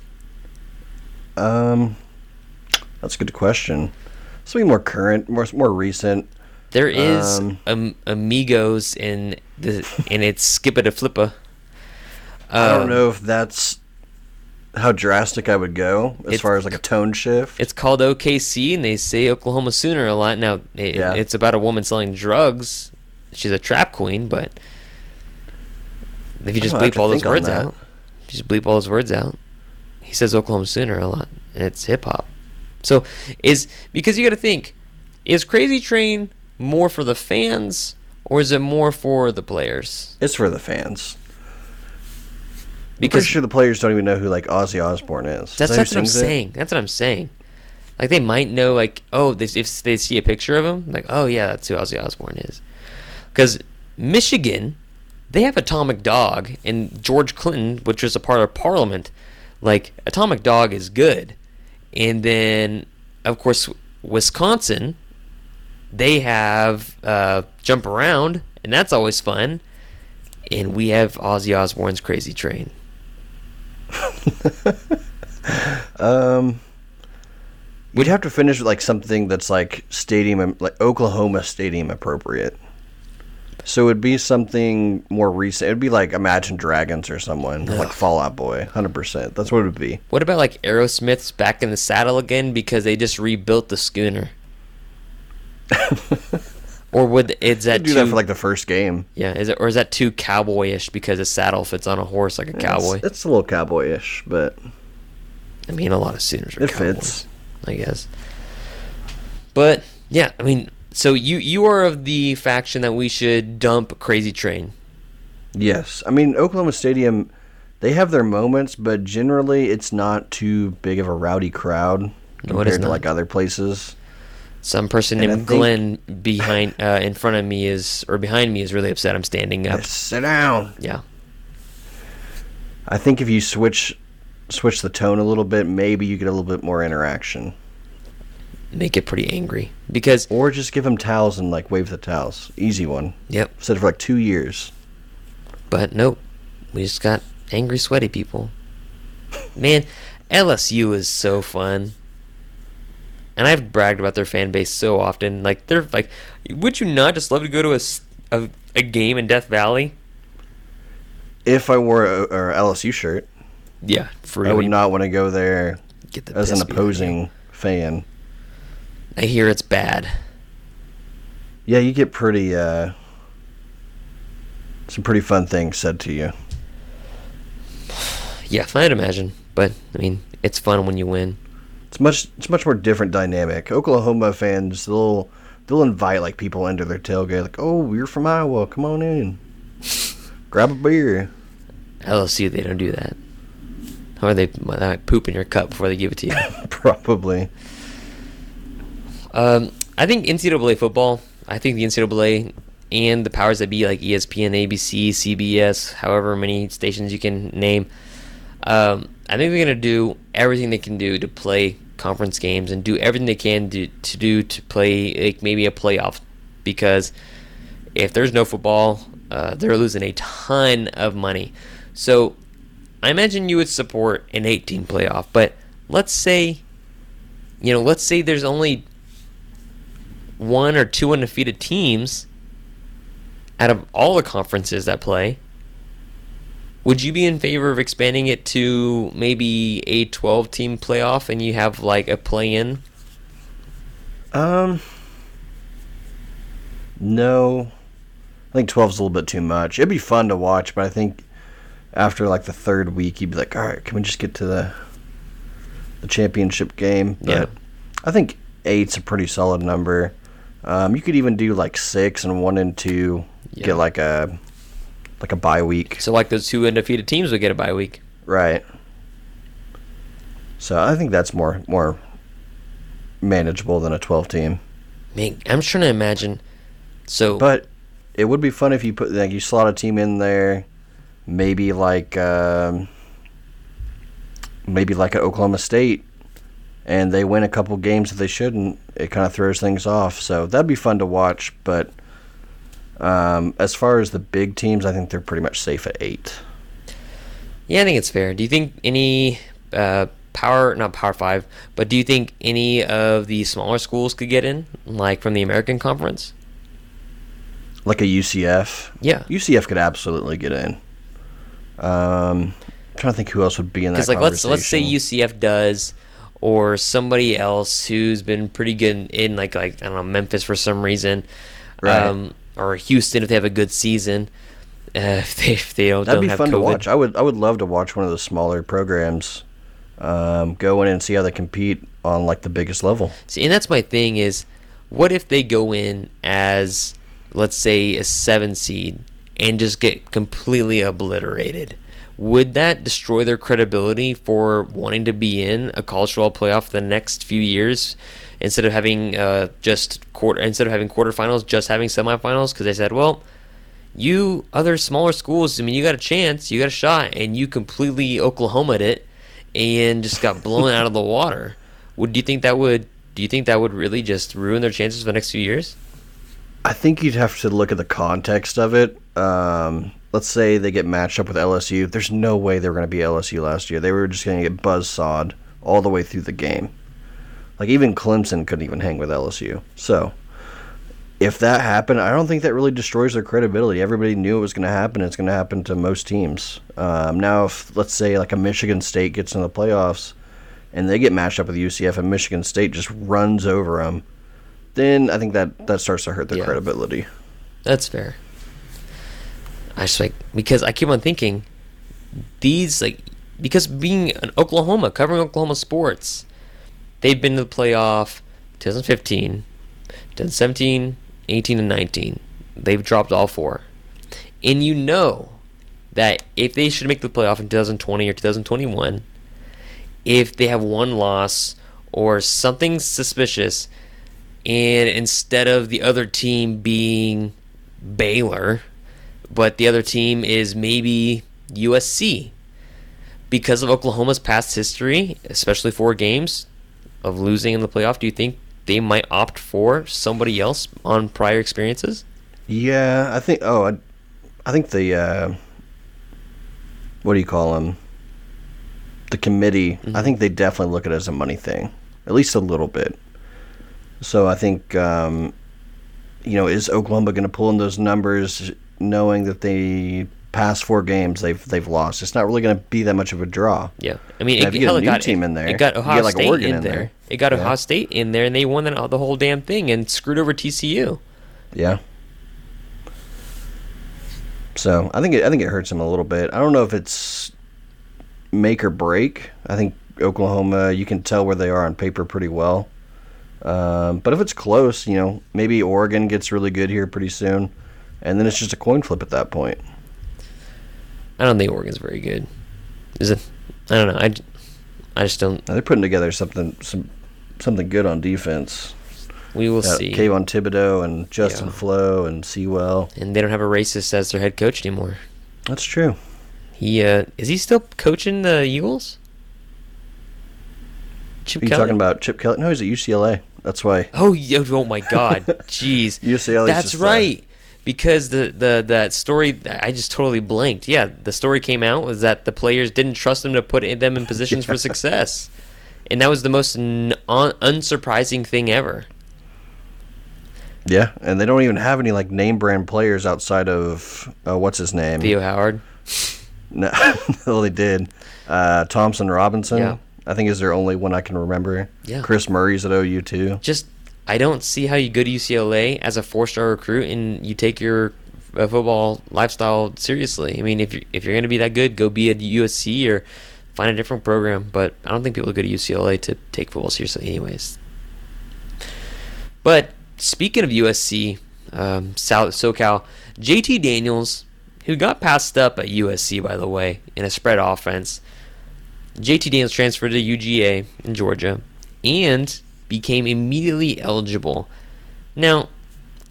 Um, that's a good question. Something more current, more more recent. There is Um, um, Amigos in the and it's Skippa da Flippa. I don't Um, know if that's how drastic I would go as far as like a tone shift. It's called OKC, and they say Oklahoma Sooner a lot. Now, it, Yeah. it's about a woman selling drugs. She's a trap queen, but if you just bleep all those words out, just bleep all those words out. He says Oklahoma Sooner a lot, and it's hip hop. So, is because you got to think, is Crazy Train more for the fans or is it more for the players? It's for the fans. Because Pretty sure the players don't even know who like Ozzy Osbourne is. That's, Is that that's what I'm sings it? saying. That's what I'm saying. Like they might know, like, oh, this, if they see a picture of him, like, oh yeah, that's who Ozzy Osbourne is. Because Michigan, they have Atomic Dog, and George Clinton, which was a part of Parliament, like Atomic Dog is good, and then of course Wisconsin, they have uh, Jump Around, and that's always fun. And we have Ozzy Osbourne's Crazy Train. Um, we'd have to finish with like something that's like stadium, like Oklahoma stadium appropriate. So it'd be something more recent. It'd be like Imagine Dragons or someone like Fall Out Boy, hundred percent. That's what it would be. What about like Aerosmith's back in the saddle again because they just rebuilt the schooner? or would is that do too, that for like the first game. yeah? Is it or is that too cowboyish because a saddle fits on a horse like a cowboy? It's, it's a little cowboyish, but I mean, a lot of Sooners are It cowboys, fits. I guess. But yeah, I mean, so you you are of the faction that we should dump Crazy Train. yes, I mean Oklahoma Stadium. They have their moments, but generally it's not too big of a rowdy crowd compared to not. like other places. Some person And named Glenn behind uh, in front of me is or behind me is really upset. I'm standing up. Just sit down. Yeah. I think if you switch switch the tone a little bit, maybe you get a little bit more interaction. Make it pretty angry because Or just give them towels and like wave the towels. Easy one. yep. Said it for like two years. But nope, we just got angry, sweaty people. Man, LSU is so fun. And I've bragged about their fan base so often. Like they're like, would you not just love to go to a a game in Death Valley? If I wore a, a LSU shirt, Yeah, for I would not want to go there get the as an piss beat out of you. opposing fan. I hear it's bad. Yeah, you get pretty uh some pretty fun things said to you. Yeah, I'd imagine. But I mean, it's fun when you win. It's much it's much more different dynamic. Oklahoma fans they'll they'll invite like people into their tailgate like, "Oh, you're from Iowa. Come on in. Grab a beer." LSU, they don't do that. Or they might poop in your cup before they give it to you. Probably. Um, I think NCAA football. I think the NCAA and the powers that be, like ESPN, ABC, CBS, however many stations you can name, um, I think they're gonna do everything they can do to play conference games and do everything they can do, to do to play like maybe a playoff, because if there's no football, uh, they're losing a ton of money. So I imagine you would support an 18 playoff, but let's say, you know, let's say there's only one or two undefeated teams out of all the conferences that play. Would you be in favor of expanding it to maybe a 12 team playoff and you have like a play in? Um, no. I think 12 is a little bit too much. It'd be fun to watch, but I think after like the third week, you'd be like, all right, can we just get to the the championship game? But Yeah. I think eight's a pretty solid number. Um, you could even do like six and one and two, Yeah. get like a like a bye week, So like those two undefeated teams would get a bye week. right? So I think that's more more manageable than a 12 team. Man, I'm just trying to imagine. So But it would be fun if you put like you slot a team in there, maybe like um, maybe like an Oklahoma State, and they win a couple games that they shouldn't. It kind of throws things off. So that'd be fun to watch. But um, as far as the big teams, I think they're pretty much safe at eight. Yeah, I think it's fair. Do you think any uh, power, not power five, but do you think any of the smaller schools could get in, like from the American Conference? Like a UCF. Yeah, UCF could absolutely get in. Um, I'm trying to think who else would be in that. because like let's let's say. UCF does, or somebody else who's been pretty good in, like like I don't know Memphis for some reason, Right. um, or Houston if they have a good season. Uh, if they if they don't, That'd don't be have fun to watch. I would I would love to watch one of the smaller programs um, go in and see how they compete on like the biggest level. See, and that's my thing is, what if they go in as, let's say, a seven seed and just get completely obliterated? Would that destroy their credibility for wanting to be in a college football playoff the next few years? Instead of having uh, just quarter, instead of having quarterfinals, just having semifinals, because they said, well, you other smaller schools, I mean, you got a chance, you got a shot, and you completely Oklahomaed it and just got blown out of the water. Would do you think that would? Do you think that would really just ruin their chances for the next few years? I think you'd have to look at the context of it. Um, let's say they get matched up with LSU. There's no way they were going to be LSU last year. They were just going to get buzzsawed all the way through the game. Like even Clemson couldn't even hang with LSU. So if that happened, I don't think that really destroys their credibility. Everybody knew it was going to happen. It's going to happen to most teams. Um, now, if let's say like a Michigan State gets in the playoffs and they get matched up with UCF and Michigan State just runs over them, then I think that that starts to hurt their Yeah. credibility. That's fair. I just like because I keep on thinking these like because being an Oklahoma covering Oklahoma sports, they've been to the playoff 2015, 2017, 18, and 19. They've dropped all four, and you know that if they should make the playoff in 2020 or 2021, if they have one loss or something suspicious, and instead of the other team being Baylor, but the other team is maybe USC. Because of Oklahoma's past history, especially four games of losing in the playoff, do you think they might opt for somebody else on prior experiences? Yeah, I think. Oh, I, I think the uh, what do you call them? The committee. I think they definitely look at it as a money thing, at least a little bit. So I think, um, you know, is Oklahoma going to pull in those numbers, knowing that they past four games they've they've lost? It's not really going to be that much of a draw. Yeah, I mean, Now, it, if you get a new got team in there, It got Ohio like, State Oregon in there. there. It got Yeah. Ohio State in there, and they won the, the whole damn thing and screwed over TCU. Yeah. So I think it, I think it hurts them a little bit. I don't know if it's make or break. I think Oklahoma, you can tell where they are on paper pretty well. Um, but if it's close, you know, maybe Oregon gets really good here pretty soon, and then it's just a coin flip at that point. I don't think Oregon's very good. Is it? I don't know. I, I just don't. Now, they're putting together something some something good on defense. We will Got see. Kayvon Thibodeaux and Justin Yeah. Flowe and Sewell. And they don't have a racist as their head coach anymore. That's true. He uh, is he still coaching the Eagles? Chip Are you Kelly? talking about Chip Kelly? No, he's at UCLA. That's why. Oh, yeah, oh my God, jeez. UCLA That's right. Because the, the that story, I just totally blanked. Yeah, the story came out was that the players didn't trust them to put them in positions for success, and that was the most n- un- unsurprising thing ever. Yeah, and they don't even have any like name brand players outside of uh, what's his name? Theo Howard. No, well, they did. Uh, Thompson Robinson, Yeah. I think is their only one I can remember. Yeah. Chris Murray's at OU too. Just I don't see how you go to UCLA as a four-star recruit and you take your uh, football lifestyle seriously. I mean, if you if you're going to be that good, go be at USC or find a different program. But I don't think people go to UCLA to take football seriously, anyways. But speaking of USC, um, South SoCal, JT Daniels, who got passed up at USC by the way in a spread offense. JT Daniels transferred to UGA in Georgia and became immediately eligible. Now,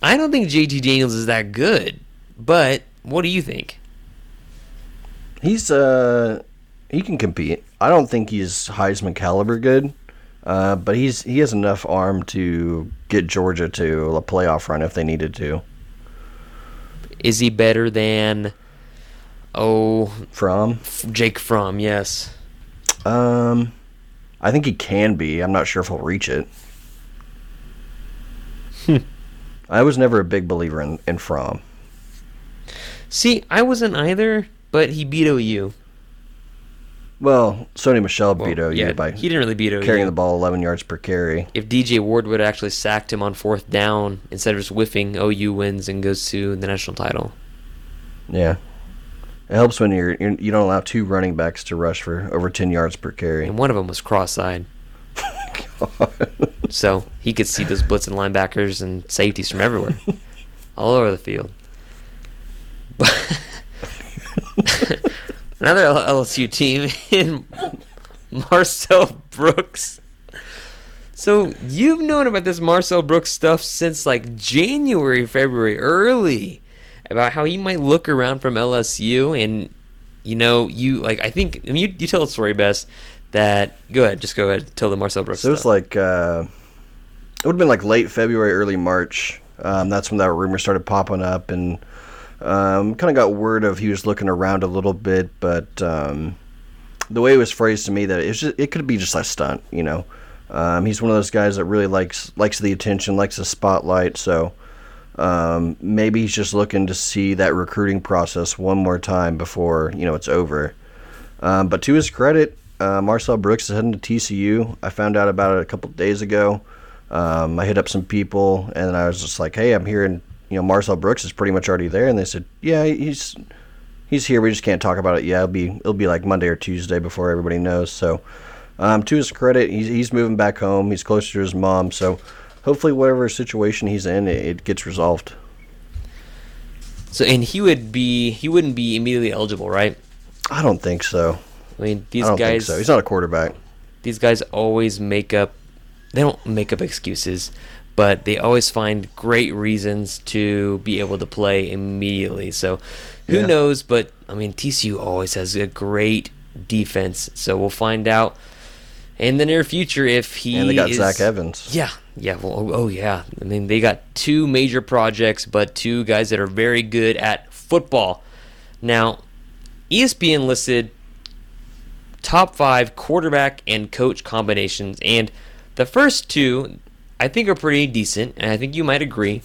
I don't think JT Daniels is that good, but what do you think? He's uh he can compete. I don't think he's Heisman caliber good, uh, but he's he has enough arm to get Georgia to a playoff run if they needed to. Is he better than oh From Jake Fromm? Yes. Um, I think he can be. I'm not sure if he'll reach it. I was never a big believer in in Fromm. See, I wasn't either, but he beat OU. Well, Sony Michel Well, beat OU yeah, by he didn't really beat OU. carrying the ball 11 yards per carry. If DJ Ward would have actually sacked him on fourth down instead of just whiffing, OU wins and goes to the national title. Yeah. It helps when you're, you're you don't allow two running backs to rush for over 10 yards per carry. and one of them was cross-eyed. so he could see those blitzing linebackers and safeties from everywhere, all over the field. But another LSU team in Marcel Brooks. So you've known about this Marcel Brooks stuff since like January, February, early, about how he might look around from LSU, and you know, you like I think I mean, you you tell the story best. That go ahead, just go ahead, tell the Marcel Brooks. So it was stuff. like, uh, it would have been like late February, early March. Um, that's when that rumor started popping up, and um, kind of got word of he was looking around a little bit, but um, the way it was phrased to me that it, just, it could be just a stunt, you know. Um, he's one of those guys that really likes likes the attention, likes the spotlight. So um, maybe he's just looking to see that recruiting process one more time before you know it's over. Um, but to his credit, uh, Marcel Brooks is heading to TCU. I found out about it a couple days ago. Um, I hit up some people, and I was just like, "Hey, I'm hearing you know Marcel Brooks is pretty much already there," and they said, "Yeah, he's he's here. We just can't talk about it yet. It'll be it'll be like Monday or Tuesday before everybody knows." So, um, to his credit, he's he's moving back home. He's closer to his mom, so hopefully, whatever situation he's in, it, it gets resolved. so, and he would be he wouldn't be immediately eligible, right? I don't think so. I mean, these I don't guys, think so. He's not a quarterback. these guys always make up. They don't make up excuses, but they always find great reasons to be able to play immediately. So, who Yeah. knows? But I mean, TCU always has a great defense. So we'll find out in the near future if he And they got is, Zach Evans. Yeah, yeah. Well, oh, oh, yeah. I mean, they got two major projects, but two guys that are very good at football. Now, ESPN listed top five quarterback and coach combinations, and the first two I think are pretty decent, and I think you might agree.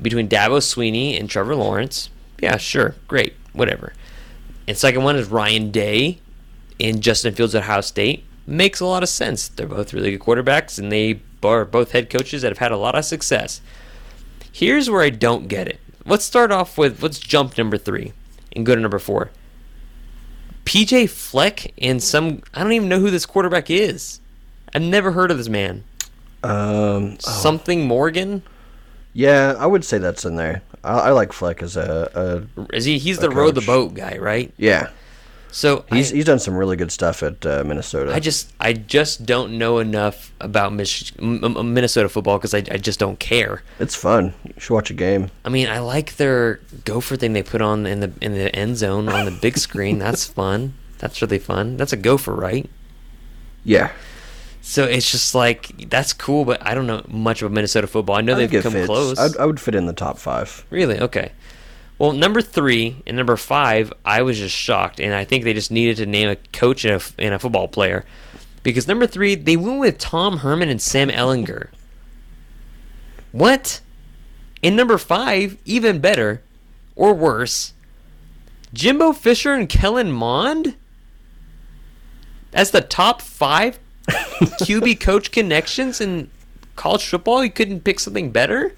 Between Dabo Swinney and Trevor Lawrence, yeah, sure, great, whatever. And second one is Ryan Day and Justin Fields at Ohio State. Makes a lot of sense. They're both really good quarterbacks, and they are both head coaches that have had a lot of success. Here's where I don't get it. Let's start off with let's jump number three and go to number four. PJ Fleck and some I don't even know who this quarterback is. I've never heard of this man. Um, Something Morgan? yeah, I would say that's in there. I, I like Fleck as a, a Is he? He's the A row the boat guy, right? yeah. So He's I, he's done some really good stuff at uh, Minnesota. I just I just don't know enough about Mich- Minnesota football because I, I just don't care. it's fun. You should watch a game. I mean, I like their gopher thing they put on in the in the end zone on the big screen. That's fun. That's really fun. That's a gopher, right? Yeah, So it's just like that's cool, but I don't know much about Minnesota football. I know I they've come fits. close. I'd, I would fit in the top five. Really? Okay. Well, number three and number five, I was just shocked, and I think they just needed to name a coach and a, and a football player, because number three they went with Tom Herman and Sam Ehlinger. What? And number five, even better, or worse, Jimbo Fisher and Kellen Mond as the top five QB coach connections in college football. You couldn't pick something better.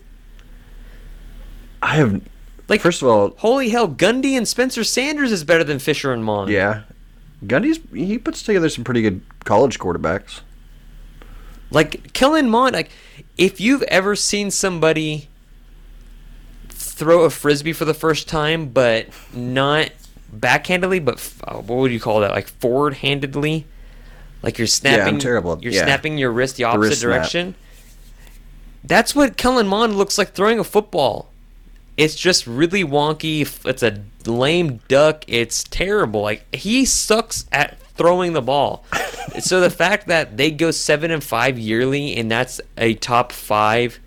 I have Like- first of all, Holy hell, Gundy and Spencer Sanders is better than Fisher and Mond. yeah, Gundy's he puts together some pretty good college quarterbacks. Like Kellen Mond, like if you've ever seen somebody throw a frisbee for the first time, but not backhandedly, but f- uh, what would you call that? Like forward-handedly, like you're snapping. Yeah, terrible. You're Yeah. snapping your wrist the opposite wrist snap. direction. That's what Kellen Mond looks like throwing a football. It's just really wonky. It's a lame duck. It's terrible. Like he sucks at throwing the ball. so the fact that they go seven and five yearly, and that's a top five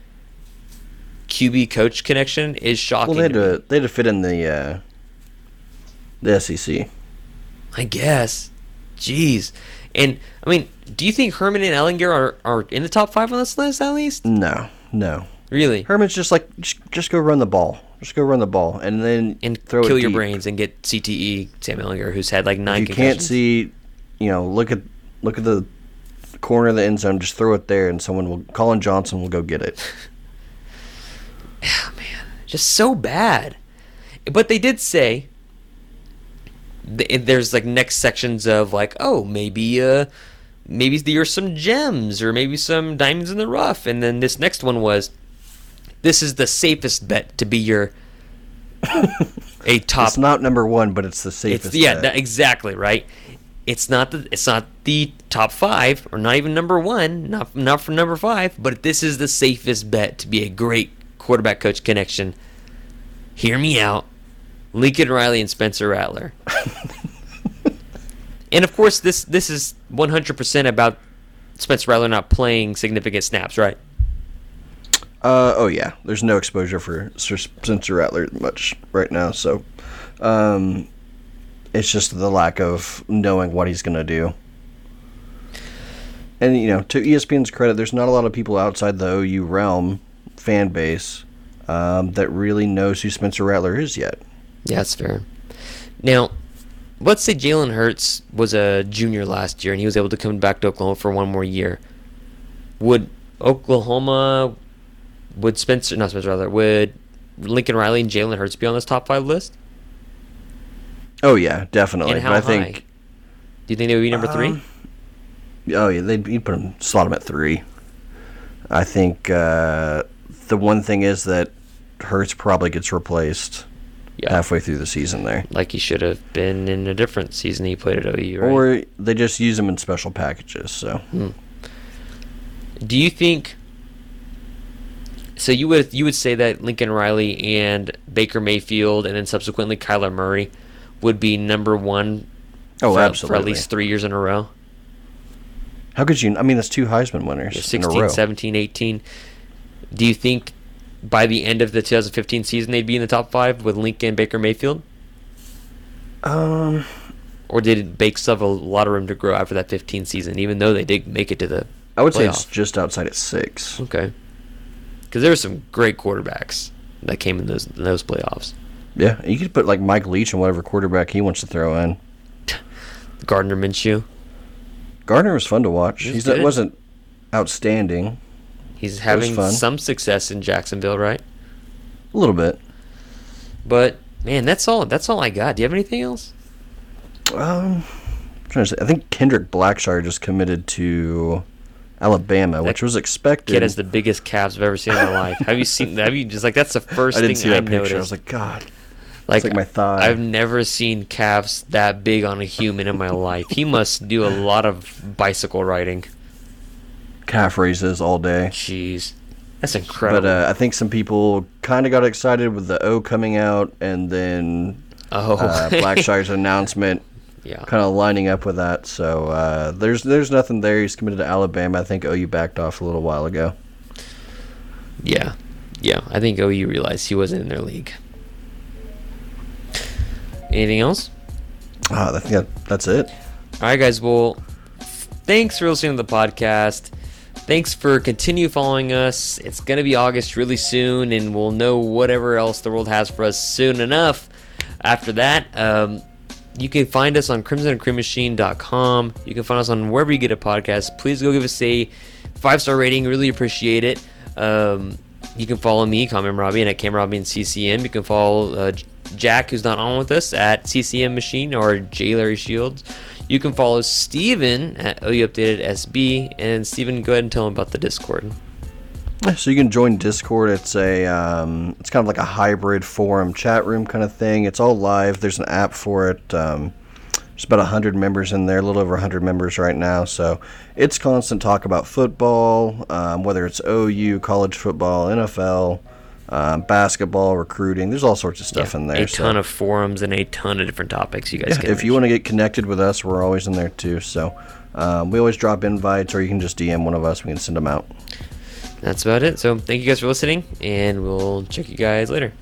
QB coach connection, is shocking. Well, they had to to they had to fit in the uh, the SEC. I guess. Jeez. And I mean, do you think Herman and Ehlinger are, are in the top five on this list at least? No, no. Really? Herman's just like just, just go run the ball. Just go run the ball, and then and throw kill your deep. brains and get CTE Sam Ehlinger, who's had like nine. If you can't see, you know, look at look at the corner of the end zone. Just throw it there, and someone will. Collin Johnson will go get it. Oh, man, just so bad. But they did say th- there's like next sections of like, oh, maybe uh maybe there's some gems or maybe some diamonds in the rough, and then this next one was this is the safest bet to be your a top It's not number one, but it's the It's safest. yeah, bet. exactly right. It's not the it's not the top five or not even number one, not not for number five, but this is the safest bet to be a great quarterback coach connection. Hear me out, Lincoln Riley and Spencer Rattler. and of course, this this is 100% about Spencer Rattler not playing significant snaps, right? Uh, oh yeah, there's no exposure for Spencer Rattler much right now, so um, it's just the lack of knowing what he's gonna do. And you know, to ESPN's credit, there's not a lot of people outside the OU realm fan base um, that really knows who Spencer Rattler is yet. Yeah, that's fair. Now, let's say Jalen Hurts was a junior last year and he was able to come back to Oklahoma for one more year. Would Oklahoma, would Spencer, not Spencer rather, would Lincoln Riley and Jalen Hurts be on this top five list? Oh yeah, definitely. and how but I high? think Do you think they would be number three? Um, Oh yeah, they'd you'd put them slot them at three. I think uh, the one thing is that Hurts probably gets replaced yeah. halfway through the season there, Like he should have been in a different season he played at OU, right? or they just use him in special packages. So Do you think? So you would you would say that Lincoln Riley and Baker Mayfield and then subsequently Kyler Murray would be number one oh, for, for absolutely. at least three years in a row? How could you? I mean, that's two Heisman winners Yeah, in a 16, row. 17, 18. Do you think by the end of the 2015 season they'd be in the top five with Lincoln and Baker Mayfield? Um, Or did Bake still have a lot of room to grow after that 15 season, even though they did make it to the I would say it's just outside at six. Okay. Because there were some great quarterbacks that came in those in those playoffs. Yeah, you could put like Mike Leach and whatever quarterback he wants to throw in. Gardner Minshew. Gardner was fun to watch. He's good. wasn't outstanding. He's having fun. some success in Jacksonville, right? A little bit. But man, that's all. That's all I got. Do you have anything else? Um, I'm trying to say, I think Kendrick Blackshire just committed to Alabama, which was expected. Kid has the biggest calves I've ever seen in my life. Have you seen? Have you just like that's the first I thing didn't see I that picture. noticed. I was like, God, like, like my thigh. I've never seen calves that big on a human in my life. He must do a lot of bicycle riding. calf raises all day. Jeez, that's incredible. But uh, I think some people kind of got excited with the O coming out, and then oh, uh, Blackshire's announcement yeah. kind of lining up with that. So uh, there's there's nothing there. He's committed to Alabama. I think OU backed off a little while ago. Yeah, yeah. I think OU realized he wasn't in their league. Anything else? Ah, I think that, that's it. All right, guys. Well, thanks for listening to the podcast. Thanks for continue following us. It's gonna be August really soon, and we'll know whatever else the world has for us soon enough. After that, um, you can find us on crimsonandcreammachine.com. You can find us on wherever you get a podcast. Please go give us a five star rating. Really appreciate it. Um, you can follow me, Common Robbie, and at Cam Robbie and CCM. You can follow uh, Jack, who's not on with us, at CCM Machine or J Larry Shields. You can follow Steven at OU Updated SB. And Steven, go ahead and tell him about the Discord. So you can join Discord. It's a um, it's kind of like a hybrid forum chat room kind of thing. It's all live. There's an app for it. Um, there's about hundred members in there, a little over hundred members right now. So it's constant talk about football, um, whether it's OU, college football, NFL, um, basketball, recruiting. There's all sorts of stuff in there. A so- ton of forums and a ton of different topics you guys yeah, can. if you want to get connected with us, we're always in there too. So um, we always drop invites, or you can just DM one of us. We can send them out. That's about it. So thank you guys for listening, and we'll check you guys later.